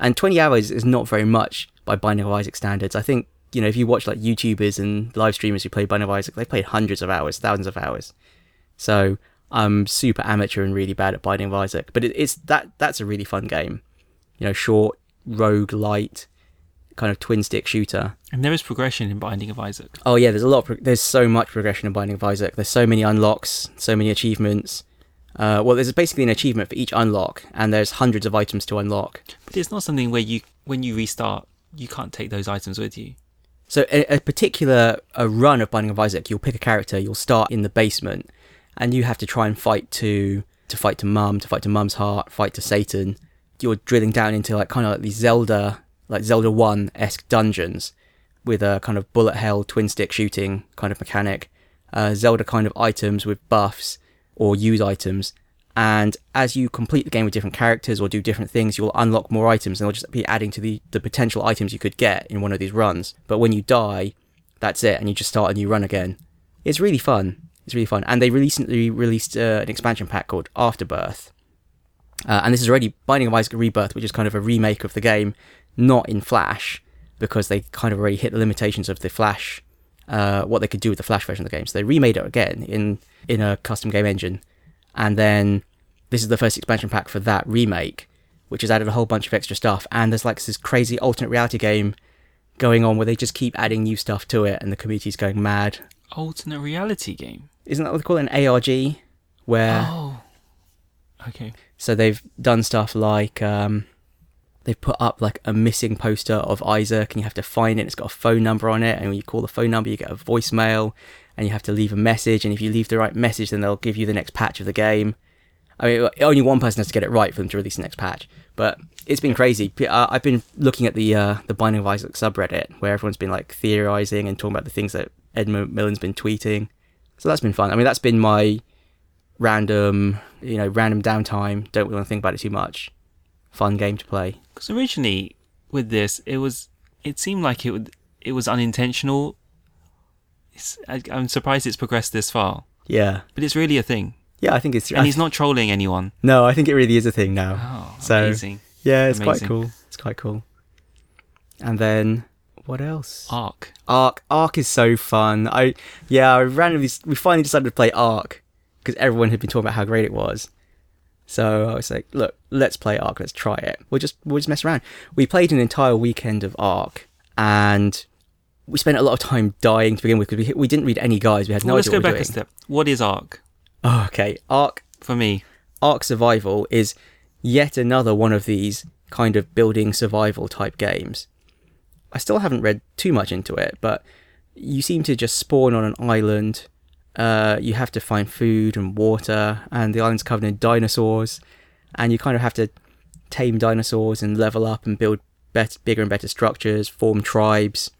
And 20 hours is not very much by Binding of Isaac standards. I think, you know, if you watch like YouTubers and live streamers who play Binding of Isaac, they played hundreds of hours, thousands of hours. So I'm super amateur and really bad at Binding of Isaac, but it, it's that that's a really fun game. You know, short, roguelite, kind of twin stick shooter. And there is progression in Binding of Isaac. Oh yeah, there's a lot. Pro- there's so much progression in Binding of Isaac. There's so many unlocks, so many achievements. Uh, well, there's basically an achievement for each unlock, and there's hundreds of items to unlock. But it's not something where you, when you restart, you can't take those items with you. So a, a particular a run of Binding of Isaac, you'll pick a character, you'll start in the basement, and you have to try and fight to to fight to Mum, to fight to Mum's heart, fight to Satan. You're drilling down into like kind of like these Zelda, like Zelda One esque dungeons, with a kind of bullet hell twin stick shooting kind of mechanic, uh, Zelda kind of items with buffs or use items. And as you complete the game with different characters or do different things, you'll unlock more items and they'll just be adding to the, the potential items you could get in one of these runs. But when you die, that's it, and you just start a new run again. It's really fun. It's really fun. And they recently released uh, an expansion pack called Afterbirth. Uh, and this is already Binding of Isaac Rebirth, which is kind of a remake of the game, not in Flash, because they kind of already hit the limitations of the Flash, uh, what they could do with the Flash version of the game. So they remade it again in in a custom game engine, and then this is the first expansion pack for that remake, which has added a whole bunch of extra stuff. And there's like this crazy alternate reality game going on where they just keep adding new stuff to it, and the community's going mad. Alternate reality game. Isn't that what they call it? An ARG, where Oh. Okay. So they've done stuff like um, they've put up like a missing poster of Isaac, and you have to find it. It's got a phone number on it, and when you call the phone number, you get a voicemail, and you have to leave a message. And if you leave the right message, then they'll give you the next patch of the game. I mean, only one person has to get it right for them to release the next patch. But it's been crazy. Uh, I've been looking at the uh, the Binding of Isaac subreddit where everyone's been like theorizing and talking about the things that Ed McMillen's been tweeting. So that's been fun. I mean, that's been my random, you know, random downtime. Don't want to think about it too much. Fun game to play. Because originally with this, it was it seemed like it would it was unintentional. It's, I, I'm surprised it's progressed this far, Yeah, but it's really a thing, yeah. I think it's. and he's not trolling anyone. No, I think it really is a thing now. Oh, So- amazing! yeah, it's amazing. quite cool. It's quite cool. And then what else? Arc. Ark. Ark is so fun. I yeah. I randomly we finally decided to play Ark because everyone had been talking about how great it was. So I was like, look, let's play Ark. Let's try it. We'll just we'll just mess around. We played an entire weekend of Ark, and we spent a lot of time dying to begin with because we we didn't read any guides. We had no well, let's idea go what we back were a doing. step. What is Ark Oh, okay. Ark for me? Ark Survival is yet another one of these kind of building survival type games. I still haven't read too much into it, but you seem to just spawn on an island. Uh, you have to find food and water, and the island's covered in dinosaurs, and you kind of have to tame dinosaurs and level up and build better, bigger and better structures, form tribes.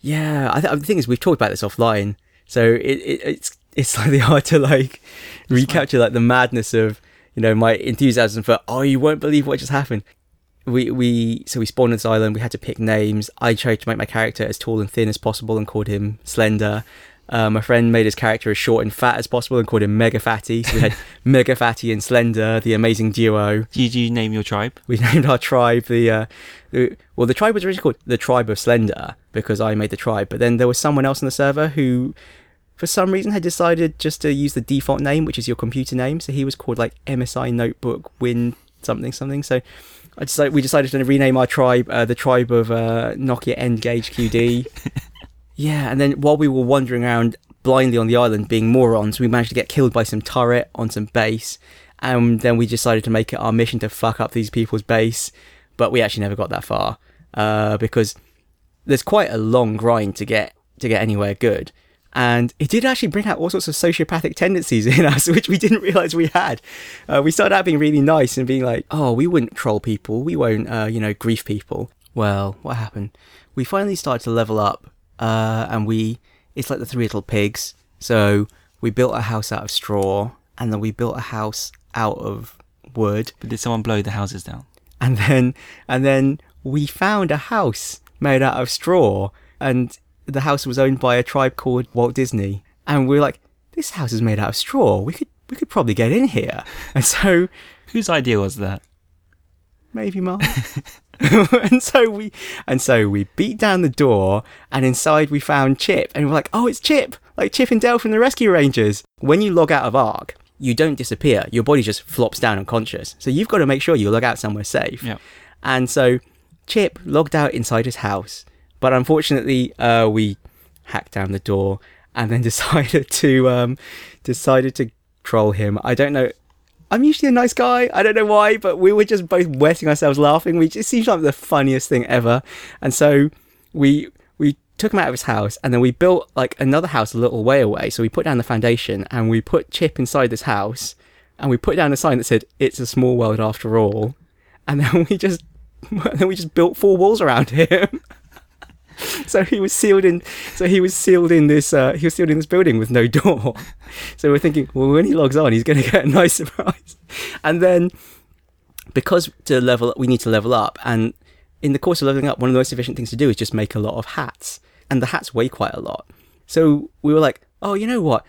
Yeah, I th- the thing is, we've talked about this offline, so it, it it's it's slightly hard to like recapture like the madness of you know my enthusiasm for oh you won't believe what just happened. We we so we spawned on this island. We had to pick names. I tried to make my character as tall and thin as possible and called him Slender. Uh, my friend made his character as short and fat as possible and called him Mega Fatty. So we had Mega Fatty and Slender, the amazing duo. Did you name your tribe? We named our tribe the, uh, the well, the tribe was originally called the Tribe of Slender because I made the tribe. But then there was someone else on the server who, for some reason, had decided just to use the default name, which is your computer name. So he was called like MSI Notebook Win something something. So I decided we decided to rename our tribe uh, the Tribe of uh, Nokia N-Gage QD. yeah, and then while we were wandering around blindly on the island, being morons, we managed to get killed by some turret on some base. And then we decided to make it our mission to fuck up these people's base, but we actually never got that far uh, because there's quite a long grind to get to get anywhere good. And it did actually bring out all sorts of sociopathic tendencies in us, which we didn't realize we had. Uh, we started out being really nice and being like, "Oh, we wouldn't troll people, we won't, uh, you know, grief people." Well, what happened? We finally started to level up, uh, and we it's like the three little pigs. So we built a house out of straw, and then we built a house out of wood, But did someone blow the houses down? and then and then we found a house made out of straw and the house was owned by a tribe called Walt Disney. And we were like this house is made out of straw. We could we could probably get in here. And so Whose idea was that? maybe mine. And so we and so we beat down the door and inside we found chip. And we're like oh it's chip. Like chip and dale from the rescue rangers. When you log out of Ark you don't disappear. Your body just flops down unconscious. So you've got to make sure you log out somewhere safe. Yeah. and so Chip logged out inside his house, but unfortunately, uh, we hacked down the door and then decided to um, decided to troll him. I don't know. I'm usually a nice guy. I don't know why, but we were just both wetting ourselves laughing. We just seemed like the funniest thing ever. And so we we took him out of his house and then we built like another house a little way away. So we put down the foundation and we put Chip inside this house and we put down a sign that said "It's a small world after all." And then we just then we just built four walls around him. so he was sealed in. So he was sealed in this. Uh, he was sealed in this building with no door. So we're thinking, well, when he logs on, he's going to get a nice surprise. And then, because to level, we need to level up, and in the course of leveling up, one of the most efficient things to do is just make a lot of hats, and the hats weigh quite a lot. So we were like, oh, you know what?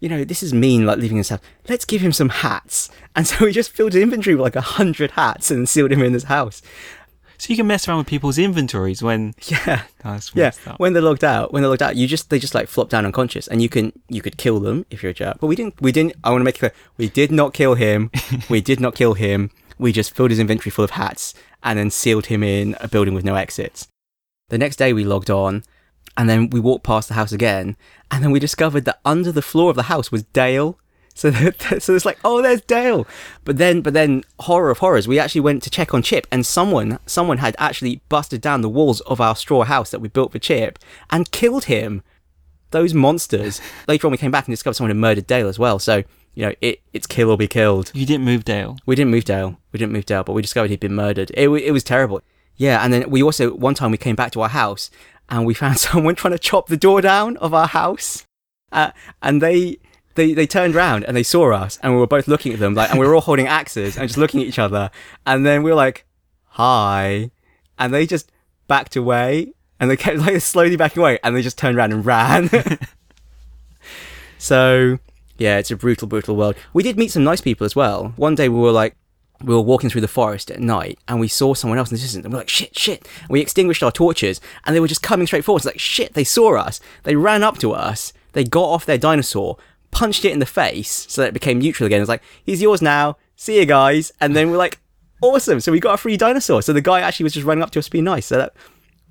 You know, this is mean, like leaving house. Let's give him some hats. And so we just filled his inventory with like a hundred hats and sealed him in his house. So you can mess around with people's inventories when Yeah. that's Yeah, up. when they're logged out, when they're logged out, you just they just like flop down unconscious, and you can you could kill them if you're a jerk. But we didn't. We didn't. I want to make it clear, we did not kill him. we did not kill him. We just filled his inventory full of hats and then sealed him in a building with no exits. The next day we logged on, and then we walked past the house again, and then we discovered that under the floor of the house was Dale. So, so it's like, oh, there's Dale. But then, but then, horror of horrors, we actually went to check on Chip, and someone, someone had actually busted down the walls of our straw house that we built for Chip and killed him. Those monsters. Later on, we came back and discovered someone had murdered Dale as well. So, you know, it, it's kill or be killed. You didn't move Dale. We didn't move Dale. We didn't move Dale, but we discovered he'd been murdered. It, it was terrible. Yeah, and then we also, one time we came back to our house and we found someone trying to chop the door down of our house. Uh, and they, they, they turned round and they saw us and we were both looking at them like, and we were all holding axes and just looking at each other. And then we were like, hi. And they just backed away and they kept like slowly backing away and they just turned around and ran. So yeah, it's a brutal, brutal world. We did meet some nice people as well. One day we were like, we were walking through the forest at night and we saw someone else in the distance and we're like, shit, shit. And we extinguished our torches and they were just coming straight forward. It's like, shit, they saw us. They ran up to us. They got off their dinosaur, punched it in the face so that it became neutral again. It's like, he's yours now. See you guys. And then we're like, awesome. So we got a free dinosaur. So the guy actually was just running up to us being nice. So that,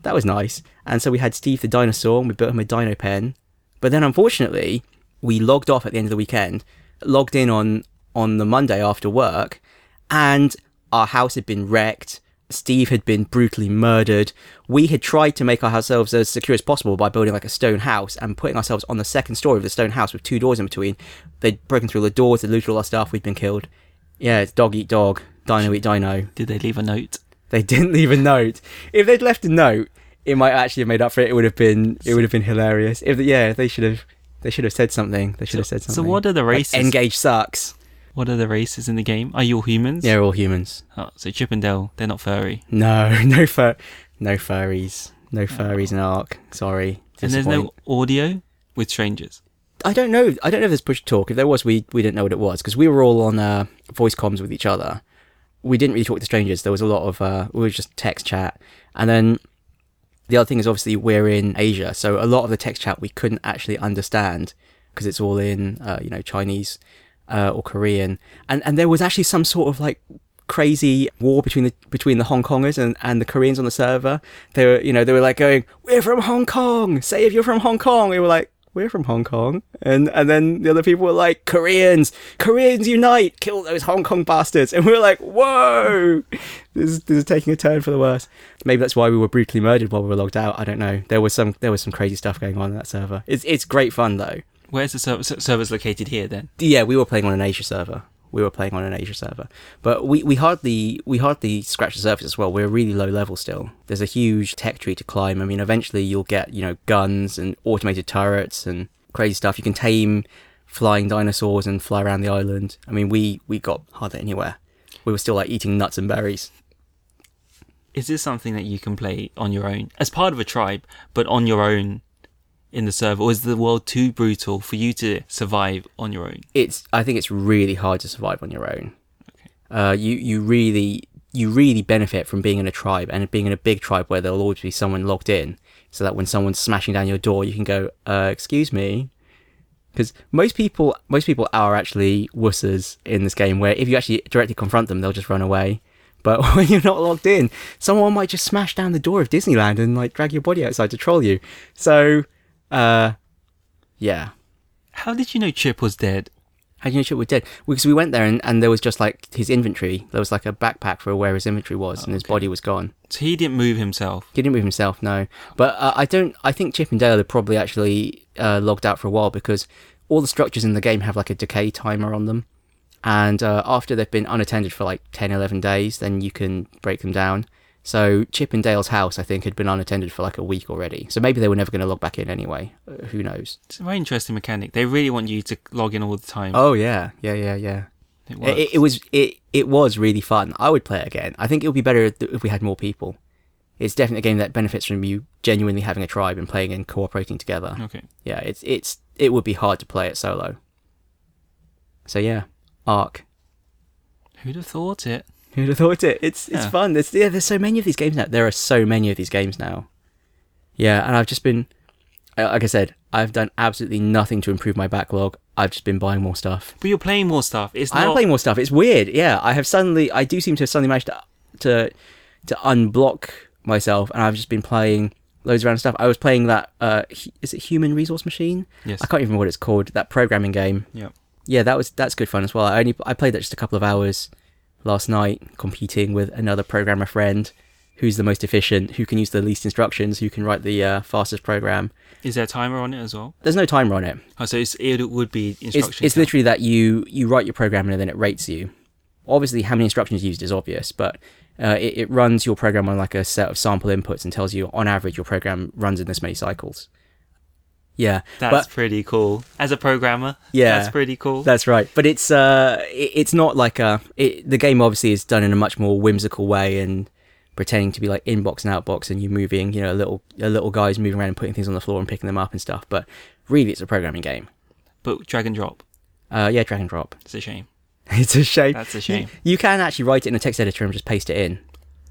that was nice. And so we had Steve the dinosaur and we built him a dino pen. But then unfortunately, we logged off at the end of the weekend, logged in on on the Monday after work, and our house had been wrecked. Steve had been brutally murdered. We had tried to make ourselves as secure as possible by building like a stone house and putting ourselves on the second story of the stone house with two doors in between. They'd broken through the doors, they'd looted all our stuff, we'd been killed. Yeah, it's dog eat dog, dino eat dino. Did they leave a note? They didn't leave a note. If they'd left a note, it might actually have made up for it. It would have been it would have been hilarious. If yeah, they should have they should have said something. They should So, have said something. so what are the Like, races? N-Gage sucks. What are the races in the game? Are you all humans? Yeah, we're all humans. Oh, so Chip and Dale, they're not furry. No, no fur, no furries, no furries in Ark. Sorry. And there's no audio with strangers. I don't know. I don't know if there's push talk. If there was, we we didn't know what it was because we were all on uh, voice comms with each other. We didn't really talk to strangers. There was a lot of uh, we were just text chat, and then the other thing is obviously we're in Asia, so a lot of the text chat we couldn't actually understand because it's all in uh, you know Chinese uh, or Korean, and and there was actually some sort of like crazy war between the between the Hong Kongers and, and the Koreans on the server. They were you know they were like going we're from Hong Kong. Say if you're from Hong Kong. We were like we're from Hong Kong, and and then the other people were like Koreans, Koreans unite, kill those Hong Kong bastards, and we were like whoa, this is, this is taking a turn for the worse. Maybe that's why we were brutally murdered while we were logged out. I don't know. There was some there was some crazy stuff going on in that server. It's it's great fun though. Where's the server? server's located here then? Yeah, we were playing on an Asia server. We were playing on an Asia server, but we, we hardly we hardly scratch the surface as well. We're really low level still. There's a huge tech tree to climb. I mean, eventually you'll get you know guns and automated turrets and crazy stuff. You can tame flying dinosaurs and fly around the island. I mean, we we got hardly anywhere. We were still like eating nuts and berries. Is this something that you can play on your own as part of a tribe, but on your own in the server, or is the world too brutal for you to survive on your own? it's I think it's really hard to survive on your own. Uh, you you really you really benefit from being in a tribe and being in a big tribe where there'll always be someone logged in, so that when someone's smashing down your door, you can go, uh, "Excuse me," because most people most people are actually wusses in this game. Where if you actually directly confront them, they'll just run away. But when you're not logged in, someone might just smash down the door of Disneyland and like drag your body outside to troll you. So, uh, yeah, How did you know Chip was dead? how do you know Chip was dead? Because we went there and, and there was just like his inventory. There was like a backpack for where his inventory was, and his okay. body was gone. So he didn't move himself. He didn't move himself, no. But uh, I don't. I think Chip and Dale are probably actually uh, logged out for a while because all the structures in the game have like a decay timer on them, and uh, after they've been unattended for like 10, 11 days, then you can break them down. So Chip and Dale's house, I think, had been unattended for like a week already. So maybe they were never going to log back in anyway. Uh, who knows? It's a very interesting mechanic. They really want you to log in all the time. Oh yeah, yeah, yeah, yeah. it It, it, was it it was really fun. I would play it again. I think it would be better if if we had more people. It's definitely a game that benefits from you genuinely having a tribe and playing and cooperating together. Okay. Yeah, it's it's it would be hard to play it solo. So yeah, Ark. Who'd have thought it? Who'd have thought it? It's it's Yeah. fun. There's yeah, there's so many of these games now. There are so many of these games now. Yeah, and I've just been, uh, like I said, I've done absolutely nothing to improve my backlog. I've just been buying more stuff. But you're playing more stuff. It's not. am playing more stuff. It's weird. Yeah, I have suddenly. I do seem to have suddenly managed to to to unblock myself, and I've just been playing loads of random stuff. I was playing that. Uh, is it Human Resource Machine? Yes. I can't even remember what it's called. That programming game. Yeah. Yeah, that was that's good fun as well. I only I played that just a couple of hours last night, competing with another programmer friend, who's the most efficient, who can use the least instructions, who can write the uh, fastest program. Is there a timer on it as well? There's no timer on it. Oh, so it's, it would be It's, instructions. it's literally that you you write your program and then it rates you. Obviously, how many instructions used is obvious, but uh, it, it runs your program on like a set of sample inputs and tells you on average your program runs in this many cycles. Yeah, That's but pretty cool. As a programmer, Yeah. that's pretty cool. that's right. But it's uh, it, it's not like a. It, the game obviously is done in a much more whimsical way and pretending to be like inbox and outbox, and you're moving, you know, a little a little guys moving around and putting things on the floor and picking them up and stuff. But really, it's a programming game. but drag and drop. Uh, yeah, drag and drop. It's a shame. It's a shame. That's a shame. You, you can actually write it in a text editor and just paste it in.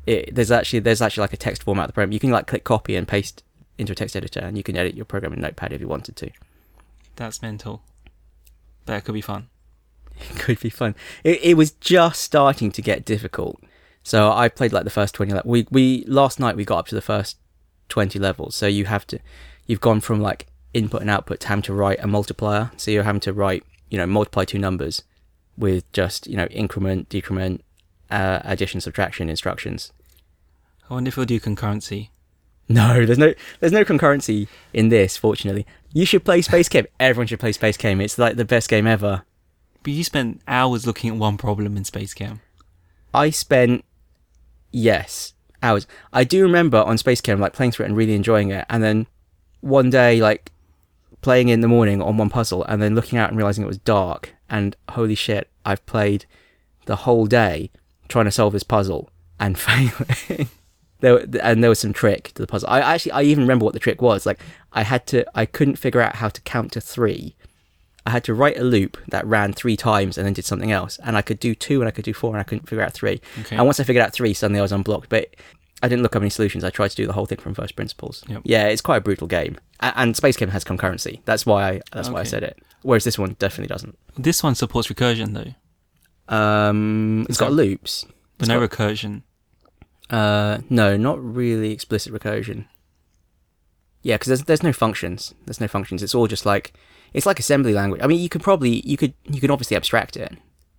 It, there's actually there's actually like a text format of the program. You can like click copy and paste into a text editor, and you can edit your program in Notepad if you wanted to. That's mental. But it could be fun. It could be fun. It, it was just starting to get difficult, so I played like the first twenty. Le- we we last night we got up to the first twenty levels. So you have to, you've gone from like input and output to having to write a multiplier. So you're having to write you know multiply two numbers with just you know increment, decrement, uh, addition, subtraction instructions. I wonder if we'll do concurrency. No, there's no there's no concurrency in this. Fortunately, you should play SpaceChem. Everyone should play SpaceChem. It's like the best game ever. But you spent hours looking at one problem in SpaceChem. I spent Yes, hours. I do remember on SpaceChem like playing through it and really enjoying it, and then one day like playing in the morning on one puzzle, and then looking out and realizing it was dark, and holy shit, I've played the whole day trying to solve this puzzle and failing. There and there was some trick to the puzzle. I actually I even remember what the trick was. Like I had to I couldn't figure out how to count to three. I had to write a loop that ran three times and then did something else. And I could do two and I could do four and I couldn't figure out three. Okay. And once I figured out three, suddenly I was unblocked. But I didn't look up any solutions. I tried to do the whole thing from first principles. Yep. Yeah, it's quite a brutal game. And SpaceChem has concurrency. That's why I that's why I said it. Whereas this one definitely doesn't. This one supports recursion though, Um, it's got loops. but It's no got- recursion. Uh, no, not really explicit recursion. Yeah, because there's there's no functions. There's no functions. It's all just like it's like assembly language. I mean, you could probably you could you can obviously abstract it.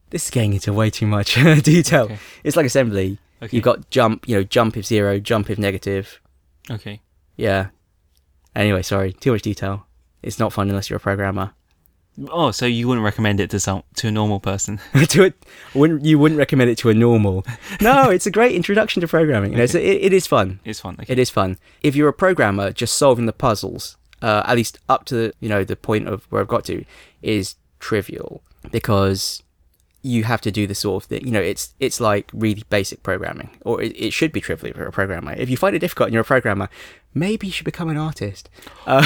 This is getting into way too much detail. Okay. It's like assembly. Okay. You've got jump, you know, jump if zero, jump if negative. Okay. Yeah. Anyway, sorry, too much detail. It's not fun unless you're a programmer. Oh, so you wouldn't recommend it to some to a normal person? to it, wouldn't you wouldn't recommend it to a normal? No, it's a great introduction to programming. You know, it's, it, it is fun. It's fun. Okay. It is fun. If you're a programmer, just solving the puzzles, uh, at least up to you know the point of where I've got to, is trivial because you have to do the sort of thing. You know, it's it's like really basic programming, or it, it should be trivial if you're a programmer. If you find it difficult and you're a programmer, maybe you should become an artist. Uh,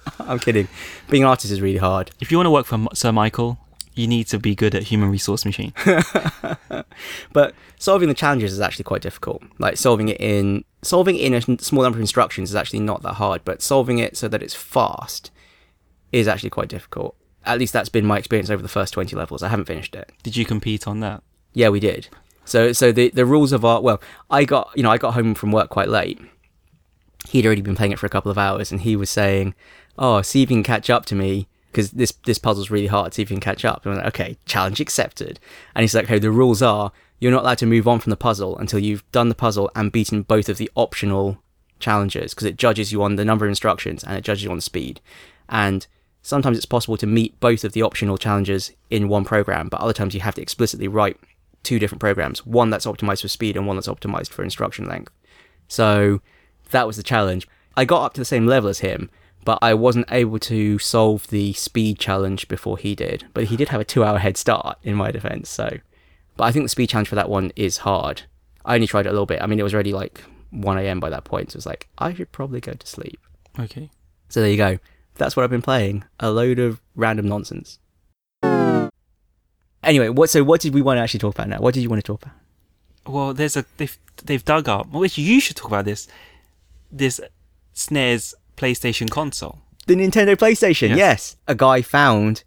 I'm kidding. Being an artist is really hard. If you want to work for Sir Michael, you need to be good at human resource machine. But solving the challenges is actually quite difficult. Like solving it in solving it in a small number of instructions is actually not that hard. But solving it so that it's fast is actually quite difficult. At least that's been my experience over the first twenty levels. I haven't finished it. Did you compete on that? Yeah, we did. So so the the rules of our well, I got you know I got home from work quite late. He'd already been playing it for a couple of hours, and he was saying, "Oh, see if you can catch up to me." Because this this puzzle's really hard. See if you can catch up. And I'm like, okay, challenge accepted. And he's like, "Okay, the rules are you're not allowed to move on from the puzzle until you've done the puzzle and beaten both of the optional challenges because it judges you on the number of instructions and it judges you on speed. And sometimes it's possible to meet both of the optional challenges in one program, but other times you have to explicitly write two different programs one that's optimized for speed and one that's optimized for instruction length. So that was the challenge. I got up to the same level as him, but I wasn't able to solve the speed challenge before he did. But he did have a two hour head start in my defense, so. But I think the speed challenge for that one is hard. I only tried it a little bit. I mean, it was already like 1am by that point, so it was like, I should probably go to sleep. Okay. So there you go. That's what I've been playing. A load of random nonsense. Anyway, what so what did we want to actually talk about now? What did you want to talk about? Well, there's a they've they've dug up. Which you should talk about this. This SNES PlayStation console. The Nintendo PlayStation, Yes. yes. A guy found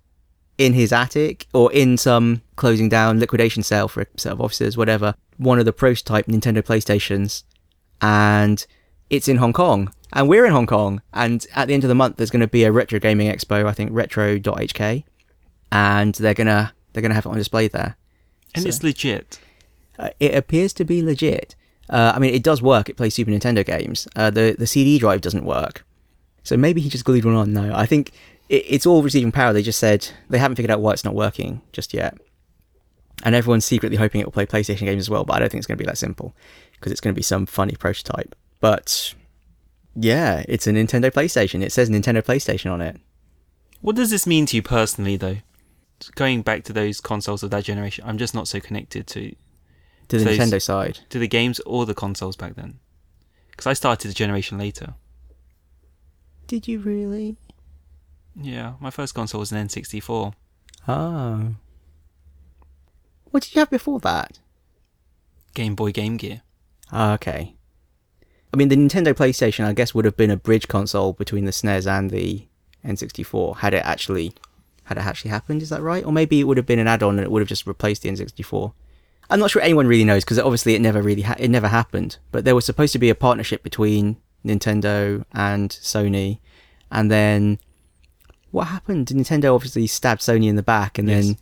in his attic or in some closing down liquidation sale for a set of offices, whatever, one of the prototype Nintendo PlayStations. And it's in Hong Kong. And we're in Hong Kong. And at the end of the month, there's going to be a retro gaming expo, I think retro.hk. And they're going to they're to have it on display there. And So- it's legit. Uh, it appears to be legit. Uh, I mean, it does work. It plays Super Nintendo games. Uh, the the CD drive doesn't work, so maybe he just glued one on. No, I think it, it's all receiving power. They just said they haven't figured out why it's not working just yet, and everyone's secretly hoping it will play PlayStation games as well. But I don't think it's going to be that simple because it's going to be some funny prototype. But yeah, it's a Nintendo PlayStation. It says Nintendo PlayStation on it. What does this mean to you personally, though? Going back to those consoles of that generation, I'm just not so connected to To the So it's- Nintendo side, to the games or the consoles back then. Because I started a generation later. did you really? Yeah, my first console was an N64. Oh, what did you have before that? Game Boy Game Gear. Ah, okay. I mean, the Nintendo PlayStation, I guess, would have been a bridge console between the SNES and the N64 had it actually had it actually happened. Is that right? Or maybe it would have been an add-on and it would have just replaced the N64. I'm not sure anyone really knows because obviously it never really ha- it never happened. But there was supposed to be a partnership between Nintendo and Sony, and then what happened? Nintendo obviously stabbed Sony in the back, and Yes. then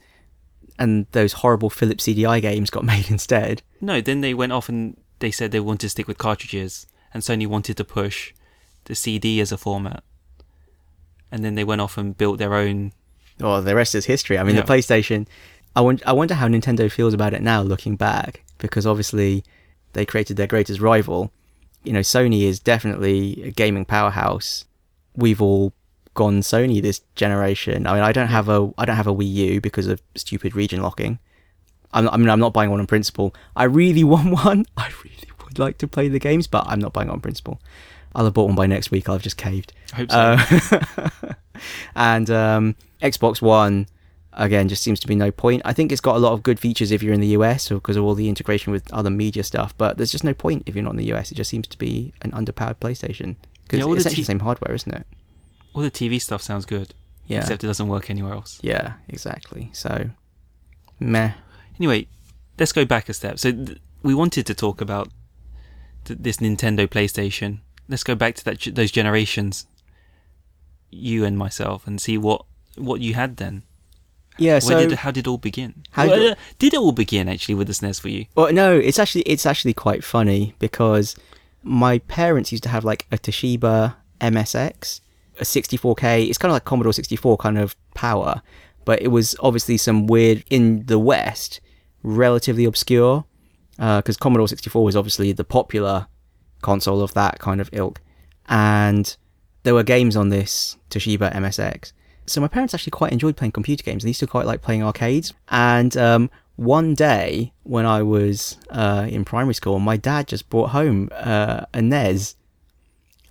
and those horrible Philips CDI games got made instead. No, then they went off and they said they wanted to stick with cartridges, and Sony wanted to push the CD as a format. And then they went off and built their own. Well, the rest is history. I mean, Yeah. the PlayStation. I wonder, I wonder how Nintendo feels about it now, looking back, because obviously they created their greatest rival. You know, Sony is definitely a gaming powerhouse. We've all gone Sony this generation. I mean, I don't have a I don't have a Wii U because of stupid region locking. I'm I mean, I'm not buying one on principle. I really want one. I really would like to play the games, but I'm not buying it on principle. I'll have bought one by next week. I'll have just caved. I hope so. Uh, and um, Xbox One, again, just seems to be no point. I think it's got a lot of good features if you're in the US because of all the integration with other media stuff, but there's just no point if you're not in the US. It just seems to be an underpowered PlayStation because Yeah, it's the essentially T- the same hardware, isn't it? All the TV stuff sounds good, Yeah. except it doesn't work anywhere else. yeah, exactly. So, meh. Anyway, let's go back a step. So th- we wanted to talk about this Nintendo PlayStation. Let's go back to that those generations, you and myself, and see what what you had then. Yeah, Where so did how did it all begin? How Well, did- uh, did it all begin actually with the SNES for you? Well, no, it's actually it's actually quite funny because my parents used to have like a Toshiba MSX, a 64K. It's kind of like Commodore 64 kind of power, but it was obviously some weird in the West, relatively obscure, because Commodore 64 was obviously the popular console of that kind of ilk, and there were games on this Toshiba MSX. So my parents actually quite enjoyed playing computer games. And they used to quite like playing arcades. And um, one day when I was uh, in primary school, my dad just brought home uh, a NES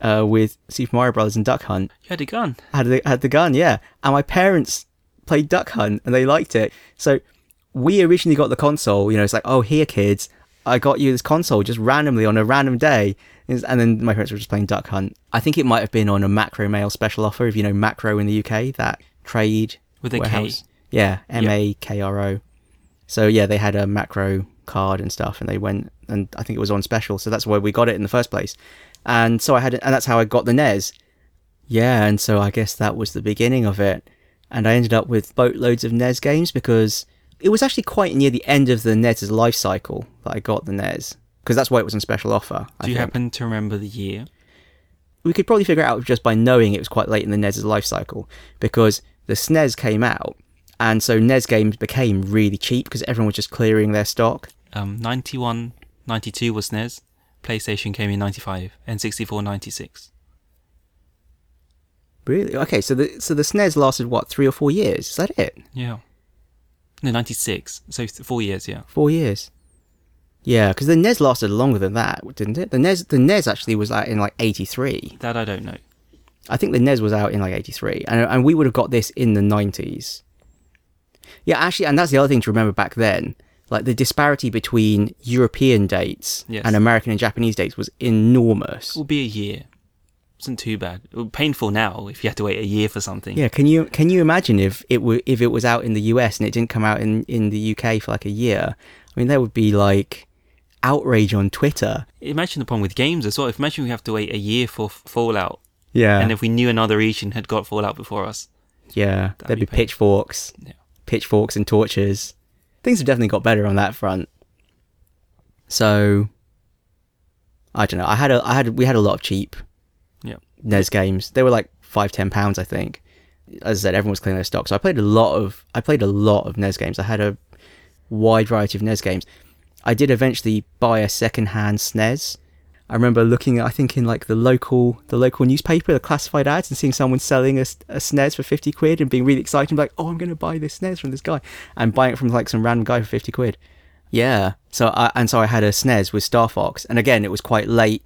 uh, with Super Mario Brothers and Duck Hunt. You had a gun. Had the had the gun, yeah. And my parents played Duck Hunt and they liked it. So we originally got the console. You know, it's like, oh, here, kids, I got you this console just randomly on a random day. And then my parents were just playing Duck Hunt. I think it might have been on a Makro Mail special offer. If you know Macro in the UK, that trade With a K. warehouse. Yeah, M A K R O. So yeah, they had a Makro card and stuff, and they went, and I think it was on special, so that's where we got it in the first place. And so I had it, and that's how I got the NES. Yeah, and so I guess that was the beginning of it. And I ended up with boatloads of NES games because it was actually quite near the end of the NES's life cycle that I got the NES. Because that's why it was on special offer. I Do you think. happen to remember the year? we could probably figure it out just by knowing it was quite late in the NES's life cycle because the SNES came out, and so NES games became really cheap because everyone was just clearing their stock. Um, 91, 92 was SNES. PlayStation came in 95, N64 96. Really? Okay, so the so the SNES lasted what three or four years? Is that it? Yeah. No, 96. So th- four years, yeah. Four years. Yeah, because the NES lasted longer than that, didn't it? The NES the NES actually was out in like eighty three. That I don't know. I think the NES was out in like 83, and, and we would have got this in the 90s. Yeah, actually, and that's the other thing to remember back then. Like the disparity between European dates Yes. and American and Japanese dates was enormous. It will be a year. Isn't too bad. Painful now if you had to wait a year for something. Yeah, can you can you imagine if it were if it was out in the US and it didn't come out in in the UK for like a year? I mean, there would be like outrage on Twitter. Imagine the problem with games as well. If imagine we have to wait a year for F- Fallout, Yeah, and if we knew another region had got Fallout before us, yeah, there'd be pitchforks, Yeah. pitchforks and torches. Things have definitely got better on that front. So, I don't know. I had a, I had, we had a lot of cheap NES games. They were like five, ten pounds, I think. As I said, everyone was clearing their stock, so I played a lot of, I played a lot of NES games. I had a wide variety of NES games. I did eventually buy a second-hand SNES. I remember looking, at, I think, in like the local, the local newspaper, the classified ads, and seeing someone selling a SNES for fifty quid, and being really excited, and like, "Oh, I'm going to buy this SNES from this guy," and buying it from like some random guy for fifty quid. Yeah. So I, and so I had a SNES with Star Fox, and again, it was quite late.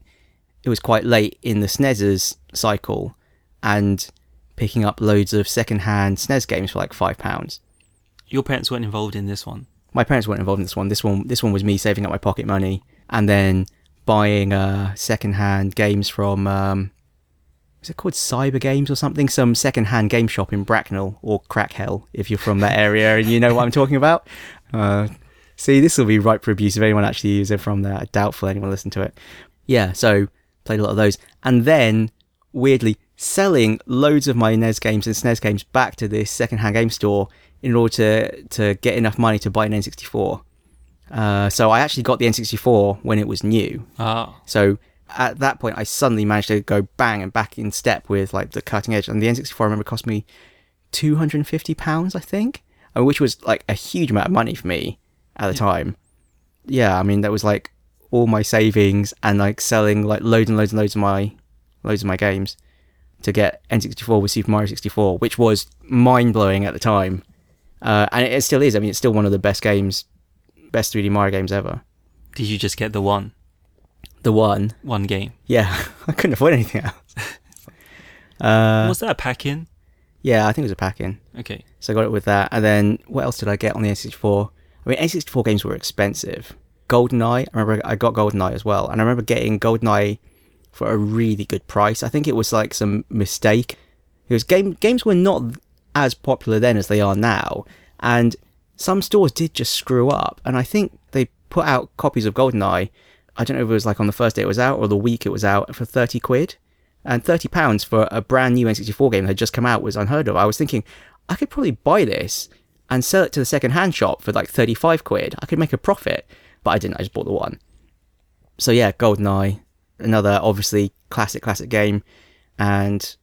It was quite late in the SNES's cycle, and picking up loads of second-hand SNES games for like five pounds. your parents weren't involved in this one. My parents weren't involved in this one. This one, this one was me saving up my pocket money and then buying uh, second-hand games from. Um, is it called Cyber Games or something? Some second-hand game shop in Bracknell or Crackhell, if you're from that area and you know what I'm talking about. Uh, see, this will be ripe for abuse if anyone actually is from there. I doubtful anyone listened to it. Yeah, so played a lot of those, and then weirdly selling loads of my NES games and SNES games back to this second-hand game store in order to to get enough money to buy an N64. Uh, so I actually got the N64 when it was new. Ah, So at that point, I suddenly managed to go bang and back in step with like the cutting edge. And the N64, I remember, cost me two hundred and fifty pounds, I think, uh, which was like a huge amount of money for me at the time. Yeah, I mean that was like all my savings and like selling like loads and loads and loads of my loads of my games to get N64 with Super Mario 64, which was mind blowing at the time, uh, and it still is. I mean, it's still one of the best games, best 3D Mario games ever. Did you just get the one The one, one game? yeah, I couldn't afford anything else. Uh, was that a pack in? yeah, I think it was a pack in. Okay. So I got it with that. And then what else did I get on the N64? I mean, N64 games were expensive. GoldenEye, I remember I got GoldenEye as well. And I remember getting GoldenEye for a really good price. I think it was like some mistake. Because game, games were not as popular then as they are now. And some stores did just screw up. And I think they put out copies of GoldenEye. I don't know if it was like on the first day it was out or the week it was out for 30 quid. And 30 pounds for a brand new N64 game that had just come out was unheard of. I was thinking, I could probably buy this and sell it to the second hand shop for like 35 quid. I could make a profit, but I didn't. I just bought the one. So yeah, GoldenEye, another obviously classic, classic game. And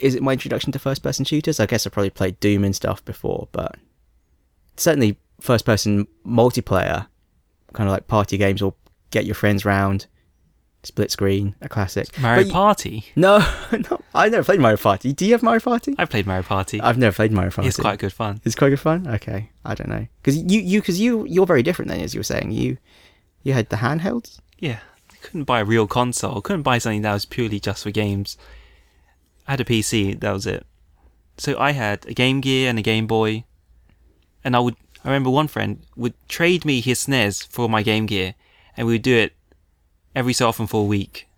is it my introduction to first person shooters? I guess I probably played Doom and stuff before, but certainly first person multiplayer, kind of like party games or get your friends round, split screen, a classic. Mario Party. no, no, I never played Mario Party. Do you have Mario Party? I've played Mario Party. I've never played Mario Party. it's quite good fun. It's quite good fun. Okay, I don't know because you you because you you're very different then as you were saying you you had the handhelds. Yeah. I couldn't buy a real console. couldn't buy something that was purely just for games. I had a PC, that was it. So I had a Game Gear and a Game Boy. And I would I remember one friend would trade me his SNES for my Game Gear and we would do it every so often for a week.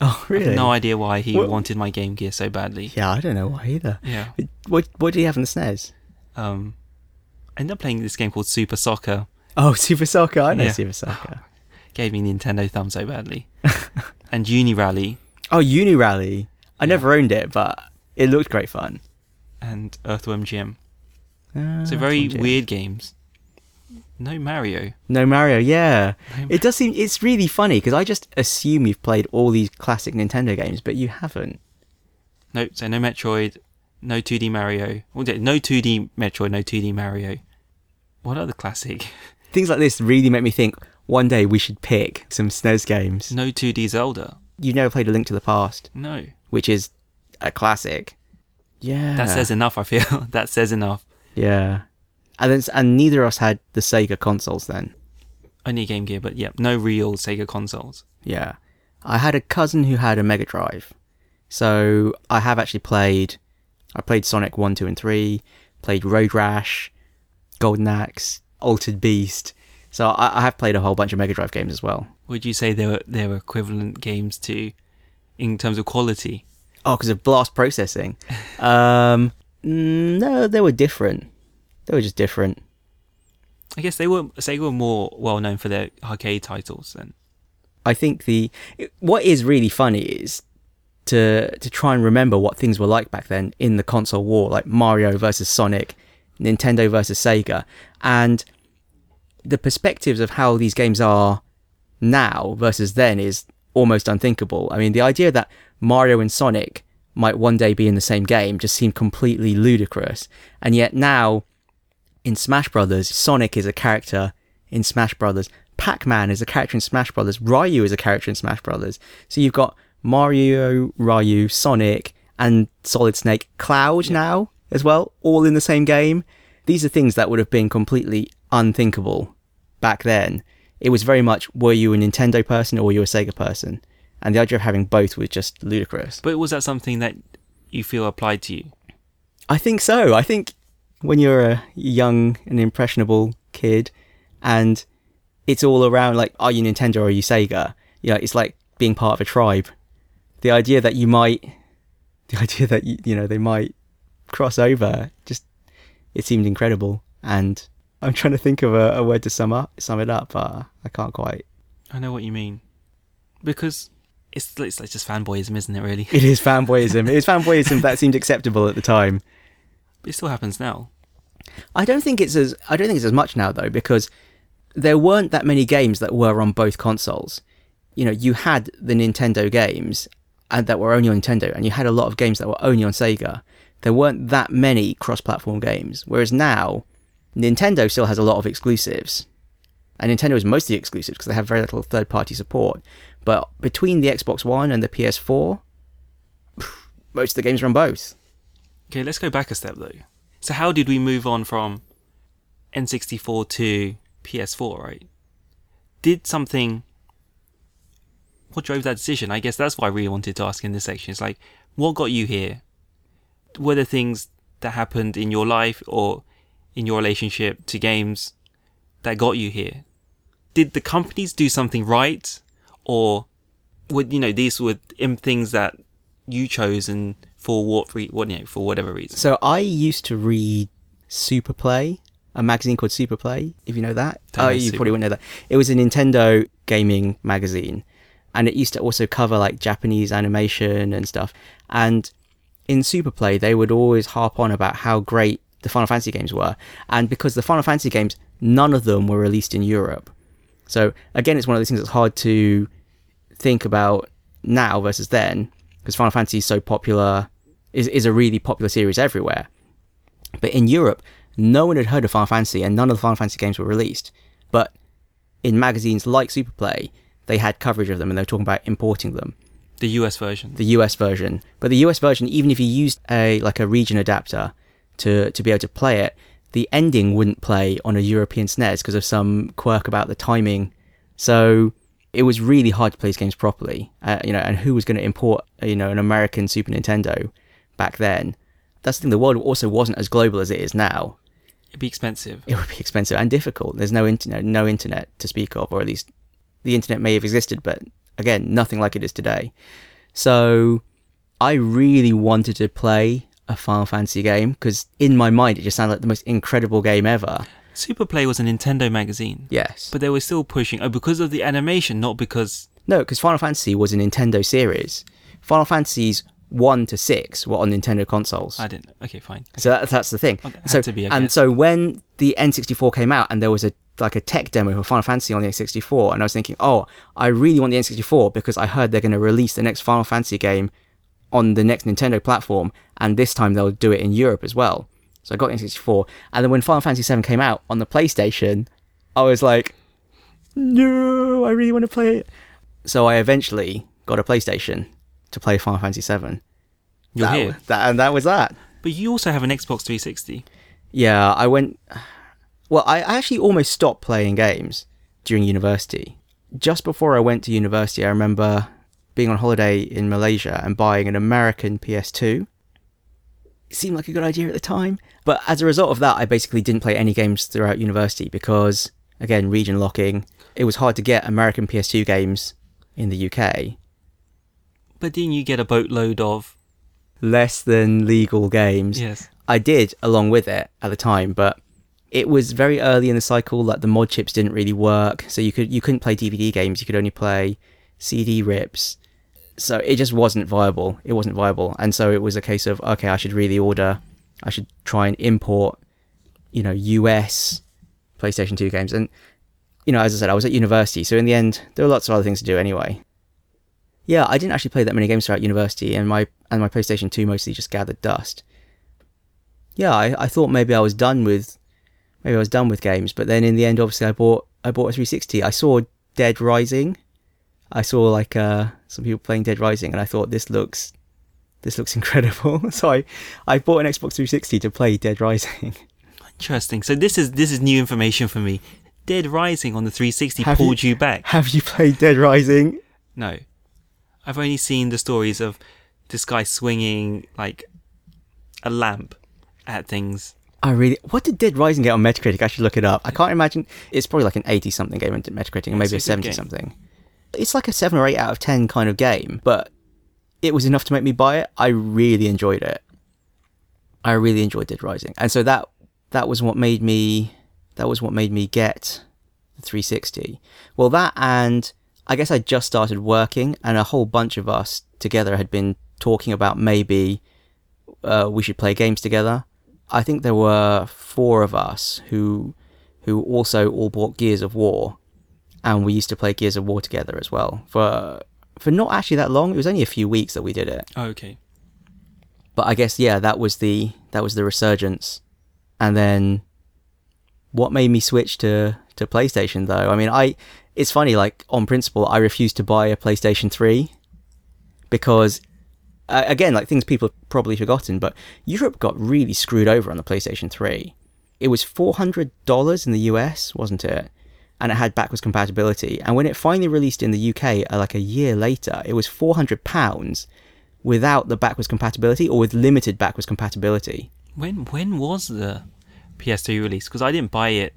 Oh I really? have no idea why he What- wanted my Game Gear so badly. Yeah, I don't know why either. Yeah. What what do you have in the SNES? Um I ended up playing this game called Super Soccer. Oh, Super Soccer. I know Yeah. Super Soccer. Gave me Nintendo thumb so badly. and Uni Rally Oh, Uni Rally. I never owned it, but it looked great fun. and Earthworm Jim. Uh, So very weird games. No Mario. No Mario, yeah. No It does seem it's really funny because I just assume you've played all these classic Nintendo games, but you haven't. No, so no Metroid, no 2D Mario. Well, no 2D Metroid, no 2D Mario. What other classic? Things like this really make me think one day we should pick some SNES games. No 2D Zelda. You've never played A Link to the Past, No. which is a classic. Yeah. That says enough, I feel. that says enough. Yeah. And then, and neither of us had the Sega consoles then. Only Game Gear, but yeah, no real Sega consoles. Yeah. I had a cousin who had a Mega Drive. So I have actually played I played Sonic 1, 2 and 3, played Road Rash, Golden Axe, Altered Beast. So I, I have played a whole bunch of Mega Drive games as well. Would you say they were they were equivalent games to, in terms of quality? Oh, because of blast processing. um, no, they were different. They were just different. I guess they were Sega were more well known for their arcade titles then. I think the what is really funny is to to try and remember what things were like back then in the console war, like Mario versus Sonic, Nintendo versus Sega, and the perspectives of how these games are now versus then is almost unthinkable. I mean, the idea that Mario and Sonic might one day be in the same game just seemed completely ludicrous, and yet now in Smash Brothers, Sonic is a character in Smash Brothers. Pac-Man is a character in Smash Brothers. Ryu is a character in Smash Brothers. So you've got Mario, Ryu, Sonic, and Solid Snake, Cloud now as well, all in the same game. These are things that would have been completely unthinkable back then. It was very much were you a Nintendo person or were you a Sega person? And the idea of having both was just ludicrous. But was that something that you feel applied to you? I think so. I think when you're a young and impressionable kid and it's all around like, are you Nintendo or are you Sega? You know, it's like being part of a tribe. The idea that you might, the idea that, you, you know, they might cross over, just, it seemed incredible. And I'm trying to think of a, a word to sum up, sum it up, but I can't quite. I know what you mean. Because it's it's like just fanboyism, isn't it? Really, It is fanboyism. it is fanboyism that seemed acceptable at the time. but it still happens now. I don't think it's as I don't think it's as much now though because there weren't that many games that were on both consoles. You know, you had the Nintendo games and that were only on Nintendo, and you had a lot of games that were only on Sega. There weren't that many cross-platform games, whereas now Nintendo still has a lot of exclusives. And Nintendo is mostly exclusive because they have very little third party support. But between the Xbox One and the PS4, most of the games are on both. Okay, let's go back a step though. So how did we move on from N64 to PS4, right? Did something what drove that decision? I guess that's what I really wanted to ask in this section. It's like what got you here? Were there things that happened in your life or in your relationship to games that got you here? Did the companies do something right or would you know these were im- things that you chose and for what re- what you know for whatever reason? So I used to read Superplay, a magazine called Superplay, if you know that. Don't oh, you Super- probably wouldn't know that. It was a Nintendo gaming magazine, and it used to also cover like Japanese animation and stuff. And in Superplay, they would always harp on about how great the Final Fantasy games were, and because the Final Fantasy games, none of them were released in Europe. So again, it's one of those things that's hard to think about now versus then, because Final Fantasy is so popular, is is a really popular series everywhere. But in Europe, no one had heard of Final Fantasy, and none of the Final Fantasy games were released. But in magazines like Superplay, they had coverage of them, and they were talking about importing them. The US version. The US version, but the US version, even if you used a like a region adapter to to be able to play it, the ending wouldn't play on a European SNES because of some quirk about the timing. So it was really hard to play these games properly. Uh, you know, and who was going to import you know an American Super Nintendo back then? That's the thing. The world also wasn't as global as it is now. It'd be expensive. It would be expensive and difficult. There's no internet, no internet to speak of, or at least the internet may have existed, but again, nothing like it is today. So I really wanted to play a Final Fantasy game because in my mind it just sounded like the most incredible game ever. Superplay was a Nintendo magazine, Yes. but they were still pushing oh, because of the animation, not because No, because Final Fantasy was a Nintendo series. Final Fantasies 1 to 6 were on Nintendo consoles. I didn't. Okay, fine. So that, that's the thing. Okay, so be, and so when the N64 came out and there was a like a tech demo for Final Fantasy on the N64, and I was thinking, oh, I really want the N64 because I heard they're going to release the next Final Fantasy game on the next Nintendo platform, and this time they'll do it in Europe as well. So I got the N64, and then when Final Fantasy VII came out on the PlayStation, I was like, no, I really want to play it. So I eventually got a PlayStation to play Final Fantasy VII. You're that, here, that, and that was that. but you also have an Xbox 360. Yeah, I went. Well, I I actually almost stopped playing games during university. Just before I went to university, I remember being on holiday in Malaysia and buying an American PS2. It seemed like a good idea at the time, but as a result of that, I basically didn't play any games throughout university because, again, region locking. It was hard to get American PS2 games in the UK. But didn't you get a boatload of? Less than legal games. Yes. I did along with it at the time, but it was very early in the cycle that the mod chips didn't really work. So you could you couldn't play DVD games, you could only play CD rips. So it just wasn't viable. It wasn't viable. And so it was a case of okay, I should really order I should try and import, you know, US PlayStation 2 games. And you know, as I said, I was at university, so in the end there were lots of other things to do anyway. Yeah, I didn't actually play that many games throughout university and my and my PlayStation 2 mostly just gathered dust yeah, I, I thought maybe I was done with maybe I was done with games, but then in the end, obviously, I bought I bought a 360. I saw Dead Rising. I saw like uh, some people playing Dead Rising, and I thought this looks this looks incredible. so I I bought an Xbox 360 to play Dead Rising. Interesting. So this is this is new information for me. Dead Rising on the 360 Have you- pulled you back. Have you played Dead Rising? No, I've only seen the stories of this guy swinging like a lamp at things. I really. What did Dead Rising get on Metacritic? I should look it up. I can't imagine. It's probably like an 80 something game on Metacritic, and maybe a a 70 game. something. It's like a 7 or 8 out of 10 kind of game, but it was enough to make me buy it. I really enjoyed it. I really enjoyed Dead Rising. And so that that was what made me that was what made me get the 360. Well, that and I guess I just started working and a whole bunch of us together had been talking about maybe uh, we should play games together. I think there were four of us who who also all bought Gears of War, and we used to play Gears of War together as well for for not actually that long. It was only a few weeks that we did it, Oh, okay. but I guess yeah, that was the that was the resurgence, and then what made me switch to to PlayStation though. I mean, I it's funny like on principle I refused to buy a PlayStation 3 because uh, again, like things people have probably forgotten, but Europe got really screwed over on the PlayStation 3. It was $400 in the US, wasn't it? And it had backwards compatibility. And when it finally released in the UK, uh, like a year later, it was £400 without the backwards compatibility or with limited backwards compatibility. When when was the PS3 release? Because I didn't buy it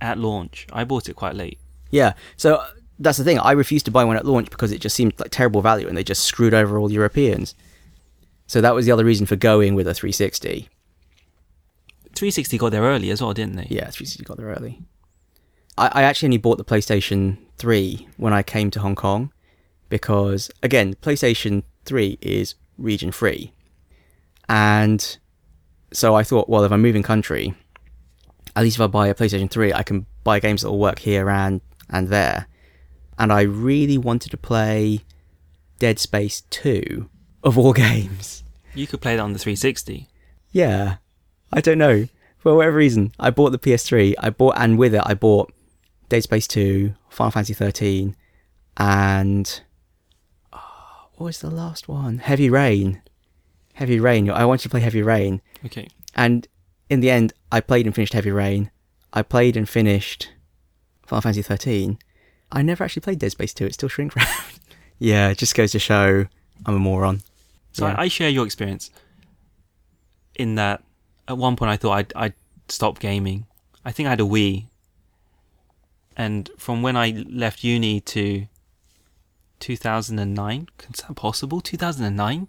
at launch. I bought it quite late. Yeah. So uh, that's the thing. I refused to buy one at launch because it just seemed like terrible value and they just screwed over all Europeans. So that was the other reason for going with a 360. 360 got there early as well, didn't they? Yeah, 360 got there early. I, I actually only bought the PlayStation 3 when I came to Hong Kong because, again, PlayStation 3 is region free. And so I thought, well, if I'm moving country, at least if I buy a PlayStation 3, I can buy games that will work here and, and there. And I really wanted to play Dead Space 2 of all games. You could play that on the 360. Yeah. I don't know. For whatever reason, I bought the PS3. I bought, and with it, I bought Dead Space 2, Final Fantasy 13, and. oh, what was the last one? Heavy Rain. Heavy Rain. I wanted to play Heavy Rain. Okay. And in the end, I played and finished Heavy Rain. I played and finished Final Fantasy 13. I never actually played Dead Space 2. It's still shrink wrapped. yeah, it just goes to show I'm a moron. So Yeah. I, I share your experience in that at one point I thought I'd, I'd stop gaming. I think I had a Wii. And from when I left uni to 2009, is that possible? 2009?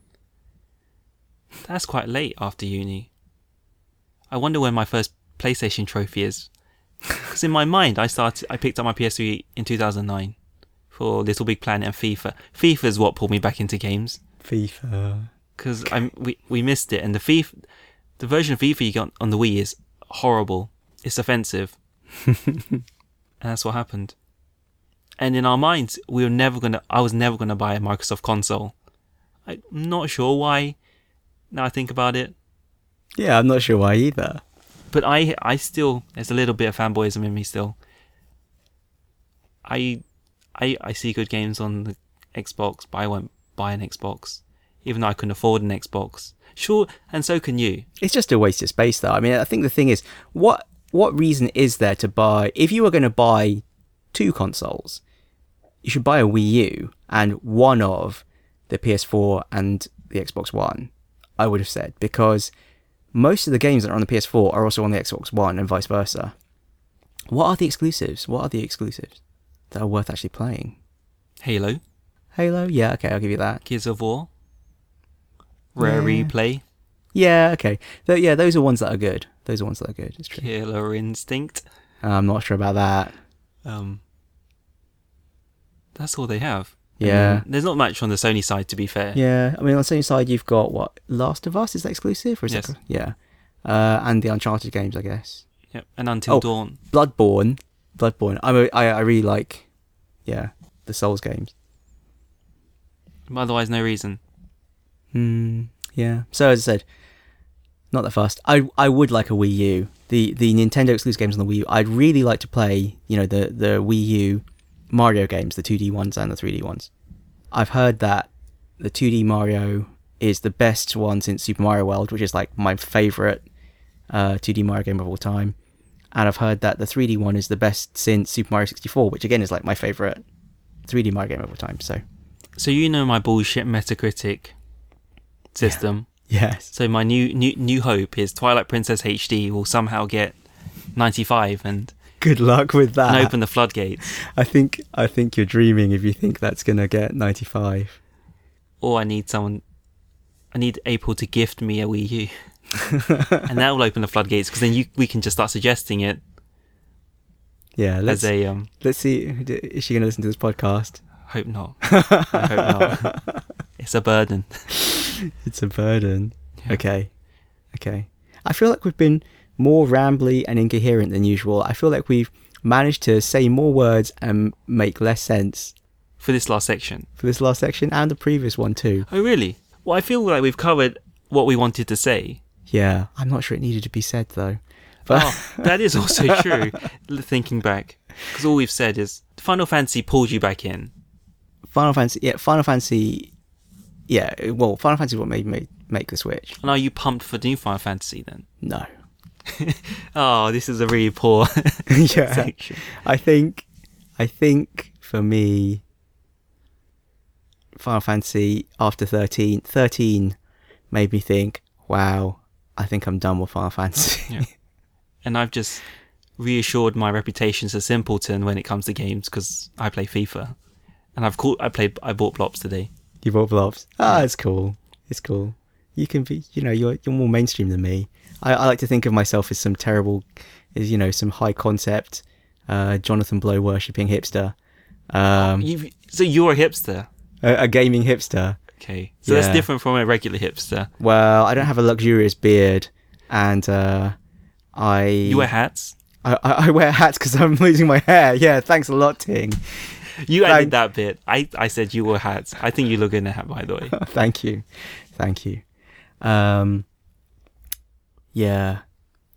That's quite late after uni. I wonder when my first PlayStation trophy is. Because in my mind, I started, I picked up my PS3 in 2009 for Little Big Planet and FIFA. FIFA is what pulled me back into games FIFA. because I'm we we missed it, and the FIFA, the version of FIFA you got on the Wii is horrible. It's offensive, and that's what happened. And in our minds, we were never gonna. I was never gonna buy a Microsoft console. I'm not sure why. Now I think about it, Yeah, I'm not sure why either. But I I still there's a little bit of fanboyism in me still. I I I see good games on the Xbox, but I won't buy an Xbox, even though I couldn't afford an Xbox. Sure, and so can you. It's just a waste of space, though. I mean, I think the thing is, what what reason is there to buy? If you were going to buy two consoles, you should buy a Wii U and one of the PS4 and the Xbox One. I would have said because most of the games that are on the PS4 are also on the Xbox One and vice versa. What are the exclusives? What are the exclusives that are worth actually playing? Halo, Halo, yeah, okay, I'll give you that. Gears of War, Rare Yeah. Replay, Yeah, okay, Th- yeah, those are ones that are good. Those are ones that are good. It's true. Killer Instinct. I'm not sure about that. Um, that's all they have. Yeah. Um, there's not much on the Sony side, to be fair. Yeah, I mean, on the same side, you've got what Last of Us is that exclusive, or is Yes. that yeah, uh, and the Uncharted games, I guess. Yep. And Until Oh. Dawn. Bloodborne, Bloodborne. I'm a, I I really like, yeah, the Souls games. Otherwise, no reason. Hmm. Yeah. So as I said, not that fast. I I would like a Wii U. The the Nintendo exclusive games on the Wii U. I'd really like to play. You know the the Wii U Mario games, the 2D ones and the 3D ones. I've heard that the 2D Mario is the best one since Super Mario World, which is like my favorite uh, 2D Mario game of all time. And I've heard that the 3D one is the best since Super Mario 64, which again is like my favorite 3D Mario game of all time. So So you know my bullshit Metacritic system. yes, So my new new new hope is Twilight Princess HD will somehow get 95 and, good luck with that. and open the floodgates. I think I think you're dreaming if you think that's gonna get 95. Or I need someone. I need April to gift me a Wii U, and that will open the floodgates because then you we can just start suggesting it Yeah, let's a um. let's see. Is she gonna listen to this podcast? Hope not. I hope not. It's a burden. It's a burden. Yeah. Okay, okay. I feel like we've been more rambly and incoherent than usual. I feel like we've managed to say more words and make less sense For this last section. for this last section and the previous one too. Oh really? Well, I feel like we've covered what we wanted to say. Yeah, I'm not sure it needed to be said though. But Oh, that is also true. Thinking back, Because all we've said is Final Fantasy pulled you back in. Final Fantasy, yeah, Final Fantasy, yeah. Well, Final Fantasy is what made me make the switch. And are you pumped for new Final Fantasy then? No. Oh, this is a really poor yeah. section. I think, I think for me, Final Fantasy after 13, 13 made me think, wow, I think I'm done with Final Fantasy. Yeah. And I've just reassured my reputation as a simpleton when it comes to games because I play FIFA. And I've caught, I played, I bought Blobs today. you bought blobs. Ah, it's cool. It's cool. You can be, you know, you're you're more mainstream than me. I, I like to think of myself as some terrible, as you know, some high concept, uh, Jonathan Blow worshipping hipster, um, you so you're a hipster. a, a gaming hipster. Okay. So that's different from a regular hipster. Well, I don't have a luxurious beard, and uh, I You wear hats. I, I I wear hats because I'm losing my hair. Yeah, thanks a lot, Ting. You added that bit. I, I said you wore hats. I think you look in a hat, by the way. Thank you, thank you. Um, yeah,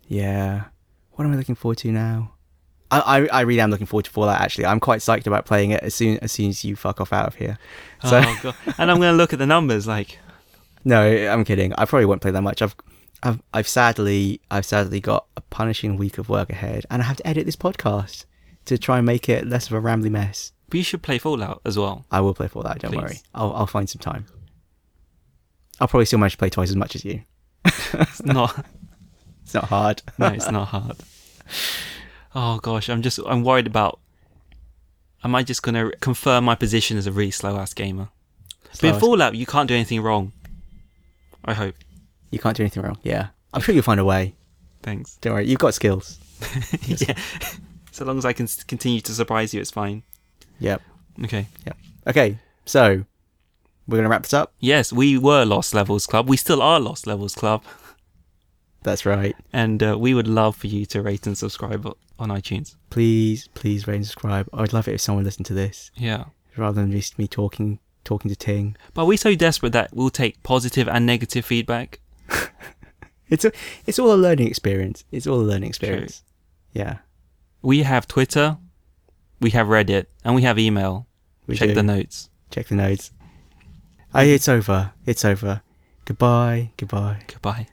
yeah. What am I looking forward to now? I, I, I really am looking forward to Fallout. Actually, I'm quite psyched about playing it as soon as soon as you fuck off out of here. So oh, God. And I'm going to look at the numbers like, no, I'm kidding. I probably won't play that much. I've, I've, I've sadly, I've sadly got a punishing week of work ahead, and I have to edit this podcast to try and make it less of a rambly mess. but you should play Fallout as well. I will play Fallout. Don't Please. worry. I'll, I'll find some time. I'll probably still manage to play twice as much as you. It's not, It's not hard. no, it's not hard. Oh gosh, I'm just, I'm worried about, am I just going to confirm my position as a really slow ass gamer? But in Fallout, you can't do anything wrong. I hope. You can't do anything wrong. Yeah. I'm sure you'll find a way. Thanks. Don't worry. You've got skills. yeah. So long as I can continue to surprise you, it's fine. Yep. Okay. Yep. Okay. So we're gonna wrap this up. Yes, we were Lost Levels Club. We still are Lost Levels Club. That's right. And uh, we would love for you to rate and subscribe on iTunes. Please, please rate and subscribe. I'd love it if someone listened to this Yeah. rather than just me talking talking to Ting. But we're so desperate that we'll take positive and negative feedback. It's a it's all a learning experience. It's all a learning experience. True. Yeah. We have Twitter, we have Reddit, and we have email. We Check do. the notes. Check the notes. Oh, it's over. It's over. Goodbye. Goodbye. Goodbye.